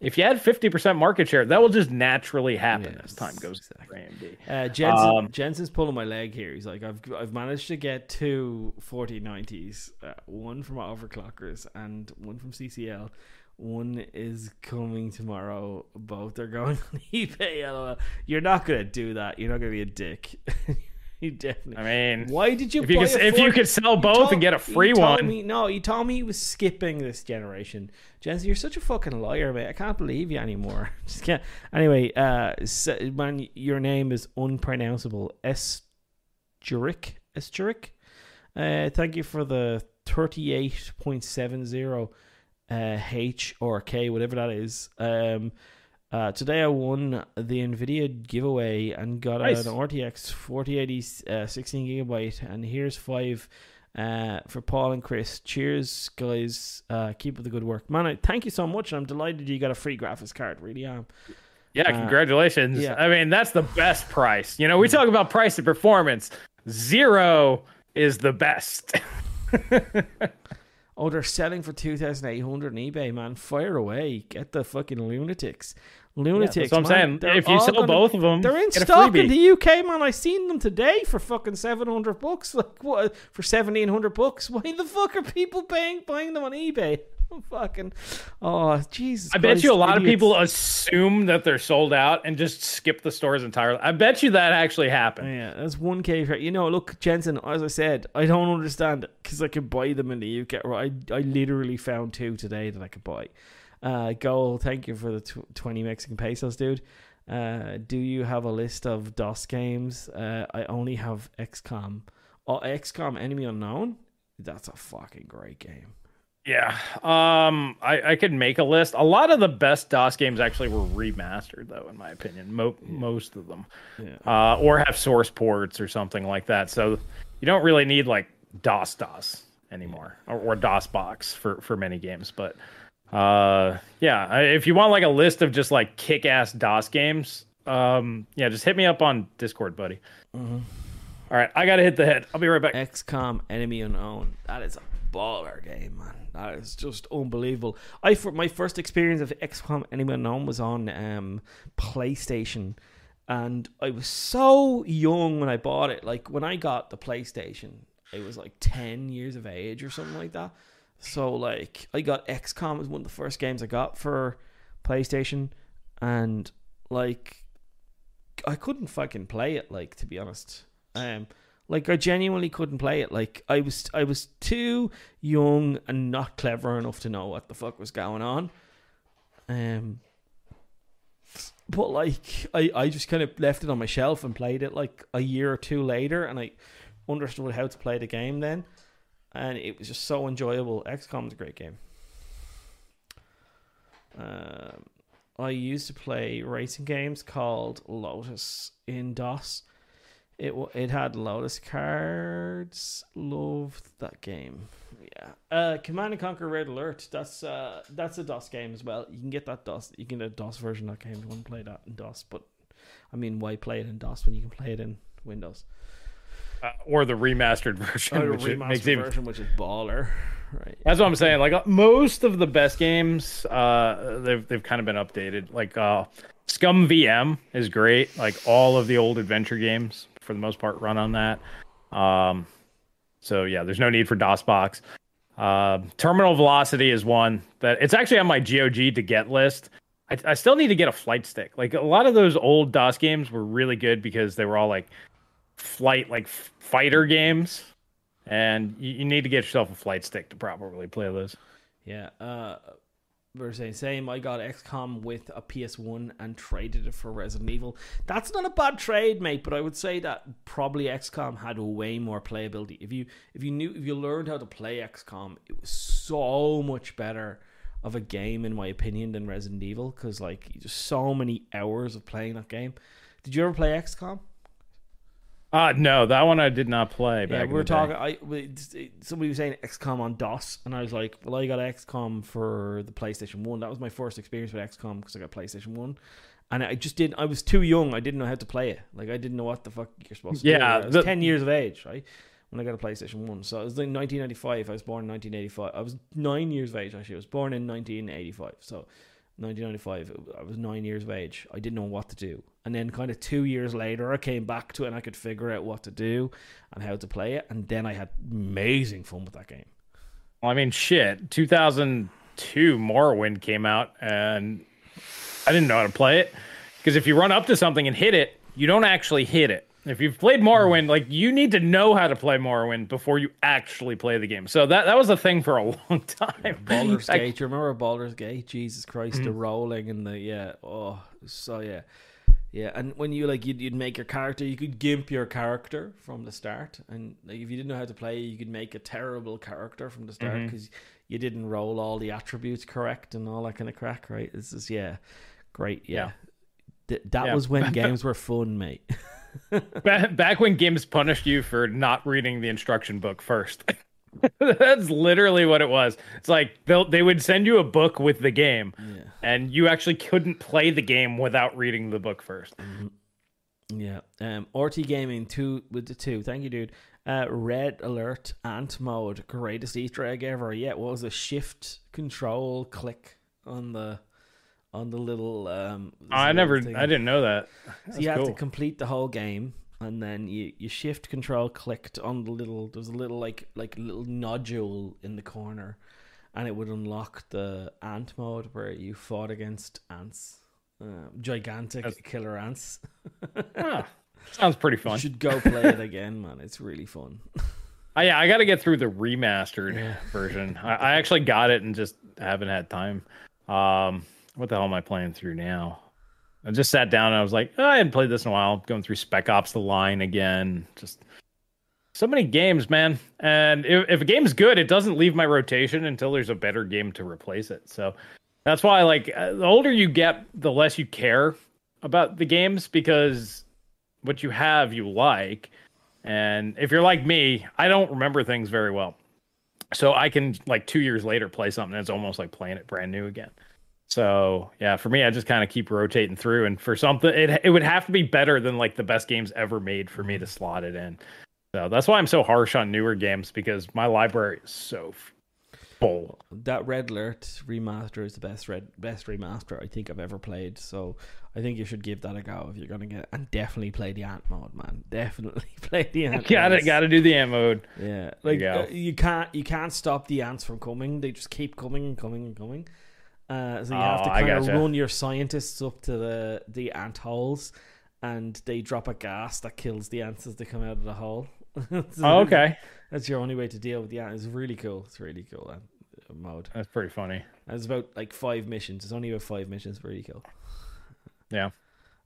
if you had 50% market share, that will just naturally happen yes, as time goes exactly. AMD. Uh, Jensen, um, Jensen's pulling my leg here. He's like, I've I've managed to get two 4090s, uh, one from Overclockers and one from CCL. One is coming tomorrow. Both are going *laughs* on eBay. You're not gonna do that. You're not gonna be a dick. *laughs* *laughs* *laughs* you definitely. I mean, why did you? If you could, if you could sell both told, and get a free one, me, no, you told me he was skipping this generation. Jensen, you're such a fucking liar, mate. I can't believe you anymore. *laughs* Just can't. Anyway, uh, man, your name is unpronounceable. Esturic, Esturic. Uh, thank you for the thirty-eight point seven zero, uh, H or K, whatever that is. Um uh, today I won the Nvidia giveaway and got nice. an RTX 4080 uh, 16 gigabyte, and here's five uh, for Paul and Chris. Cheers, guys! Uh, keep up the good work, man. I, thank you so much. I'm delighted you got a free graphics card. Really am. Yeah, uh, congratulations. Yeah. I mean, that's the best price. You know, we talk about price and performance. Zero is the best. *laughs* Oh, they're selling for two thousand eight hundred on eBay, man. Fire away. Get the fucking lunatics. Lunatics. Yeah, that's what I'm man. saying. If you sell gonna, both of them, they're in stock in the UK, man. I seen them today for fucking seven hundred bucks. *laughs* Like what? For seventeen hundred bucks? *laughs* Why the fuck are people paying buying them on eBay? *laughs* fucking oh Jesus! I bet you a lot idiots. of people assume that they're sold out and just skip the stores entirely. I bet you that actually happened. Yeah, that's one case. Right? You know, look, Jensen. As I said, I don't understand because I could buy them in the UK. I I literally found two today that I could buy. Uh, Goal, thank you for the tw- twenty Mexican pesos, dude. Uh, do you have a list of DOS games? Uh, I only have XCOM. Oh, XCOM Enemy Unknown. That's a fucking great game. Yeah, um, I, I could make a list. A lot of the best DOS games actually were remastered, though, in my opinion. Mo- yeah. Most of them, yeah. uh, or have source ports or something like that. So you don't really need like DOS DOS anymore, or, or DOSBox for for many games. But uh, yeah, if you want like a list of just like kick ass DOS games, um, yeah, just hit me up on Discord, buddy. Mm-hmm. All right, I gotta hit the head. I'll be right back. XCOM Enemy Unknown. That is a baller game, man. Is just unbelievable. I for my first experience of XCOM Enemy Unknown was on um, PlayStation, and I was so young when I bought it. Like when I got the PlayStation, it was like ten years of age or something like that. So like I got XCOM as one of the first games I got for PlayStation, and like I couldn't fucking play it. Like to be honest, um, like I genuinely couldn't play it. Like I was I was too young and not clever enough to know what the fuck was going on. Um but like I, I just kind of left it on my shelf and played it like a year or two later and I understood how to play the game then and it was just so enjoyable. XCOM is a great game. Um, I used to play racing games called Lotus in DOS it it had Lotus cards. Loved that game. Yeah. Uh, Command and Conquer Red Alert. That's uh that's a DOS game as well. You can get that DOS. You can get a DOS version of that game if you want to play that in DOS. But I mean, why play it in DOS when you can play it in Windows? Uh, or the remastered *laughs* version, or which remastered makes version, even... which is baller. Right. That's what I'm saying. Like uh, most of the best games, uh, they've they've kind of been updated. Like uh, ScummVM is great. Like all of the old adventure games for the most part run on that. Um, so yeah, there's no need for DOSBox. Uh, terminal velocity is one that it's actually on my GOG to get list. I, I, still need to get a flight stick. Like a lot of those old DOS games were really good because they were all like flight, like fighter games, and you, you need to get yourself a flight stick to properly play those. Yeah. Uh, we're saying same. I got XCOM with a PS1 and traded it for Resident Evil. That's not a bad trade, mate. But I would say that probably XCOM had way more playability. If you if you knew if you learned how to play XCOM, it was so much better of a game in my opinion than Resident Evil because like just so many hours of playing that game. Did you ever play XCOM? Uh no, that one I did not play. yeah, we were talking. I somebody was saying XCOM on DOS, and I was like, "Well, I got XCOM for the PlayStation One. That was my first experience with XCOM because I got PlayStation One, and I just didn't. I was too young. I didn't know how to play it. Like I didn't know what the fuck you're supposed to yeah, do. I was the, ten years of age, right? When I got a PlayStation One, so it was like 1995. I was born in 1985. I was nine years of age actually. I was born in 1985. So 1995, I was nine years of age. I didn't know what to do. And then, kind of two years later, I came back to it and I could figure out what to do and how to play it. And then I had amazing fun with that game. Well, I mean, shit. 2002 Morrowind came out and I didn't know how to play it. Because if you run up to something and hit it, you don't actually hit it. If you've played Morrowind, like you need to know how to play Morrowind before you actually play the game. So that that was a thing for a *laughs* long time. *laughs* Baldur's like, Gate. You remember Baldur's Gate? Jesus Christ, mm-hmm. the rolling and the yeah. Oh, so yeah. Yeah, and when you like you'd, you'd make your character, you could gimp your character from the start, and like if you didn't know how to play, you could make a terrible character from the start because mm-hmm. you didn't roll all the attributes correct and all that kind of crack, right? This is yeah, great, yeah. yeah. Th- that yeah. was when *laughs* games were fun, mate. *laughs* back, back when games punished you for not reading the instruction book first. *laughs* That's literally what it was. It's like they they would send you a book with the game, yeah. and you actually couldn't play the game without reading the book 1st mm-hmm. Yeah. Um, RT Gaming two with the two. Thank you, dude. Uh, red alert ant mode, greatest Easter egg ever. Yeah, it was a shift control click on the on the little. Um, oh, I never, thing. I didn't know that. That's so you cool. have to complete the whole game, and then you, you shift control clicked on the little. There's a little like like little nodule in the corner, and it would unlock the ant mode where you fought against ants, uh, gigantic That's... killer ants. *laughs* ah, sounds pretty fun. You should go play it again, man. It's really fun. *laughs* Uh, yeah, I got to get through the remastered yeah. version. I, I, actually got it and just haven't had time. Um, what the hell am I playing through now? I just sat down and I was like, oh, I hadn't played this in a while. Going through Spec Ops: The Line again. Just so many games, man. And if, if a game's good, it doesn't leave my rotation until there's a better game to replace it. So that's why, like, uh, the older you get, the less you care about the games because what you have, you like. And if you're like me, I don't remember things very well. So I can, like, two years later, play something that's almost like playing it brand new again. So yeah, for me, I just kind of keep rotating through, and for something, it it would have to be better than like the best games ever made for me to slot it in. So that's why I'm so harsh on newer games because my library is so full. That Red Alert remaster is the best red best remaster I think I've ever played. So I think you should give that a go if you're gonna get and definitely play the ant mode, man. *laughs* Definitely play the ant. Got it. Got to do the ant mode. Yeah, like you, uh, you, can't you can't stop the ants from coming. They just keep coming and coming and coming. Uh, so you oh, have to kind of run your scientists up to the the ant holes, and they drop a gas that kills the ants as they come out of the hole. *laughs* oh, okay. That's your only way to deal with the ant. It's really cool. It's really cool uh, mode. That's pretty funny. It's about like five missions. It's only about five missions. Really cool. Yeah.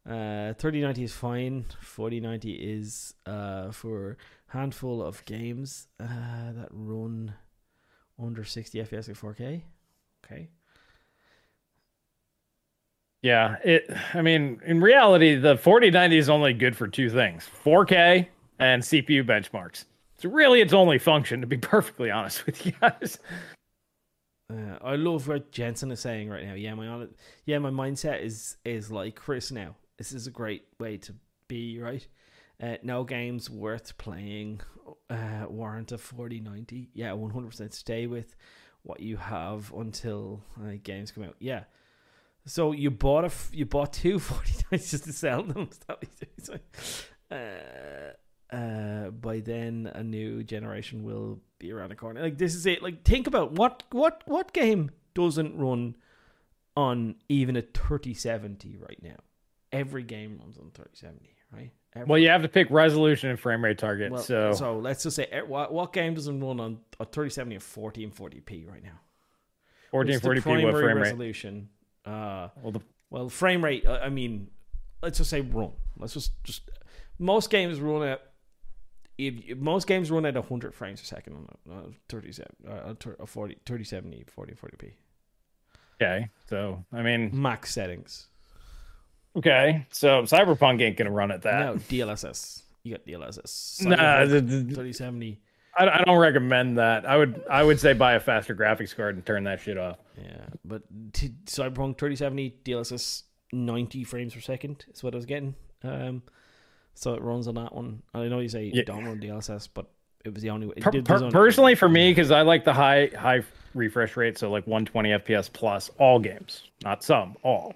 Uh, 3090 is fine. 4090 is uh, for handful of games uh, that run under 60 FPS at 4K. Okay. Yeah, it. I mean, in reality, the 4090 is only good for two things: 4K and CPU benchmarks. So really, its only function, to be *laughs* perfectly honest with you guys. Uh, I love what Jensen is saying right now. Yeah, my yeah, my mindset is is like Chris now. This is a great way to be, right? Uh, no games worth playing uh, warrant a 4090. Yeah, 100% stay with what you have until uh, games come out. Yeah. So you bought a f- you bought two *laughs* 4090s just to sell them. *laughs* uh, uh, by then a new generation will be around the corner. Like this is it. Like think about what what what game doesn't run on even a 3070 right now. Every game runs on 3070, right? Every well, you have to pick resolution and frame rate target. Well, so so let's just say eh, what what game doesn't run on a 3070 and 40 and 40p right now? 14 40p what frame resolution? Rate? Uh, well, the... well, frame rate. I mean, let's just say run. Let's just just most games run at if, if, most games run at 100 frames a second on a, a 37 uh, a 40 30 70 40 40p okay so i mean max settings. Okay so cyberpunk ain't gonna run at that. No dlss you got dlss nah, the, the, 3070 I, I don't recommend that i would i would say buy a faster graphics card and turn that shit off yeah but t- cyberpunk 3070 dlss 90 frames per second is what i was getting um so it runs on that one. I know you say you yeah. don't run DLSS, but it was the only way. Per, per, personally, for me, because I like the high high refresh rate, so like 120 FPS plus all games, not some, all,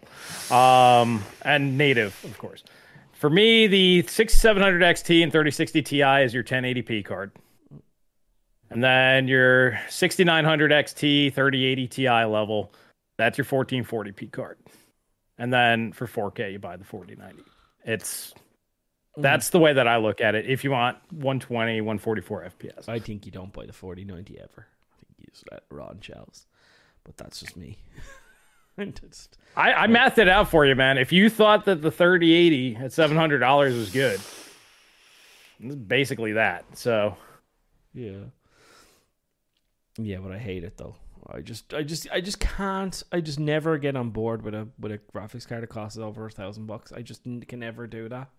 um, and native, of course. For me, the 6700 XT and 3060 Ti is your 1080p card. And then your 6900 XT 3080 Ti level, that's your 1440p card. And then for 4K, you buy the 4090. It's Mm. That's the way that I look at it. If you want 120, 144 FPS, I think you don't buy the 4090 ever. I think you just let rod shelves. But that's just me. *laughs* just, I, I mathed it out for you, man. If you thought that the 3080 at $700 was good, it's basically that. So, yeah. Yeah, but I hate it though. I just, I just, I just can't. I just never get on board with a with a graphics card that costs over a thousand bucks. I just can never do that.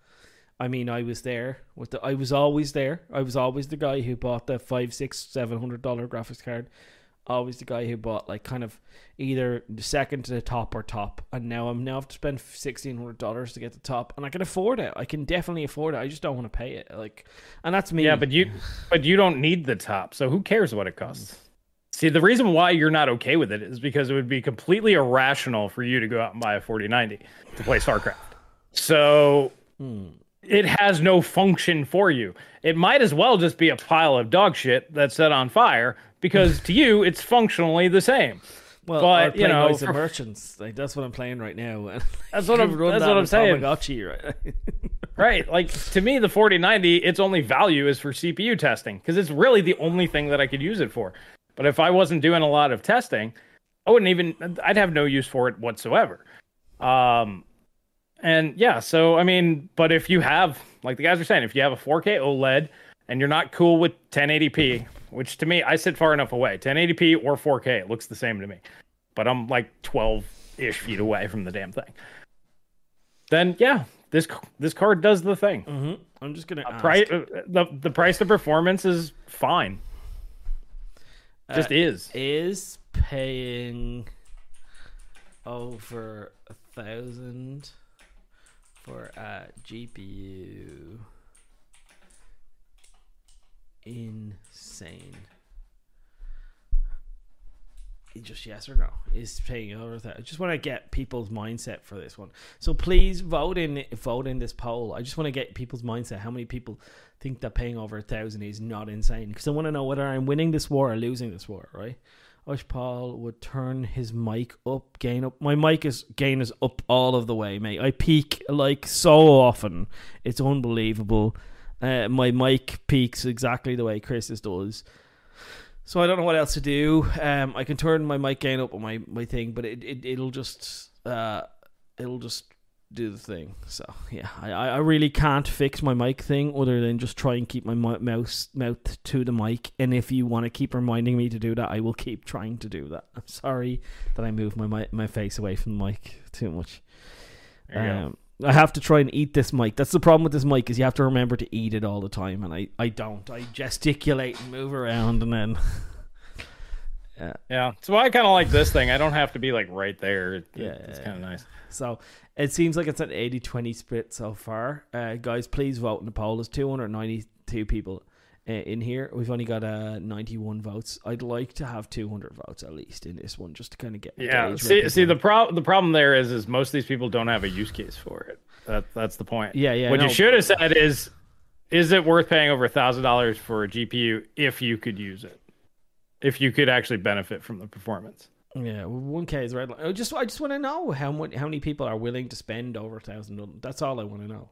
I mean, I was there with the. I was always there. I was always the guy who bought the five, six, seven hundred dollar graphics card. Always the guy who bought like kind of either the second to the top or top. And now I'm now have to spend sixteen hundred dollars to get the top, and I can afford it. I can definitely afford it. I just don't want to pay it. Like, and that's me. Yeah, but you, but you don't need the top. So who cares what it costs? See, the reason why you're not okay with it is because it would be completely irrational for you to go out and buy a 4090 to play StarCraft. So. Hmm it has no function for you. It might as well just be a pile of dog shit that's set on fire because *laughs* to you it's functionally the same. Well, but you know, for, merchants like that's what I'm playing right now. *laughs* That's what I'm. That's what I'm saying. Tamagotchi, right? *laughs* right. Like to me, the 4090, its only value is for CPU testing because it's really the only thing that I could use it for. But if I wasn't doing a lot of testing, I wouldn't even. I'd have no use for it whatsoever. Um, and yeah, so I mean, but if you have, like the guys are saying, if you have a 4K OLED and you're not cool with 1080p, which to me, I sit far enough away, 1080p or 4K, it looks the same to me. But I'm like 12 ish feet away from the damn thing. Then yeah, this this card does the thing. Mm-hmm. I'm just gonna uh, price uh, the the price to performance is fine. Just uh, is is paying over a thousand for a GPU insane? Just yes or no is paying over that. I just want to get people's mindset for this one. So please vote in vote in this poll. I just want to get people's mindset. How many people think that paying over a thousand is not insane? Because I want to know whether I'm winning this war or losing this war. Right? Wish Paul would turn his mic up, gain up. My mic is gain is up all of the way, mate. I peak like so often. It's unbelievable. Uh, my mic peaks exactly the way Chris's does. So I don't know what else to do. Um, I can turn my mic gain up on my, my thing, but it, it it'll just uh it'll just do the thing. So yeah, I, I really can't fix my mic thing other than just try and keep my mouse mouth to the mic. And if you want to keep reminding me to do that, I will keep trying to do that. I'm sorry that I move my my, my face away from the mic too much. Um, I have to try and eat this mic. That's the problem with this mic is you have to remember to eat it all the time, and I, I don't. I gesticulate and move around, and then. *laughs* yeah. Yeah. So I kind of like this thing. I don't have to be like right there. It, yeah. It's kind of nice. So it seems like it's an 80-20 split so far. Uh, guys, please vote in the poll. There's 292 people uh, in here. We've only got uh, 91 votes. I'd like to have 200 votes at least in this one, just to kind of get. Yeah. See, see the problem. The problem there is, is most of these people don't have a use case for it. That that's the point. Yeah, yeah. What no. you should have said is, is it worth paying over a thousand dollars for a GPU if you could use it, if you could actually benefit from the performance? Yeah, one K is red. I just I just want to know how much how many people are willing to spend over a thousand. That's all I want to know.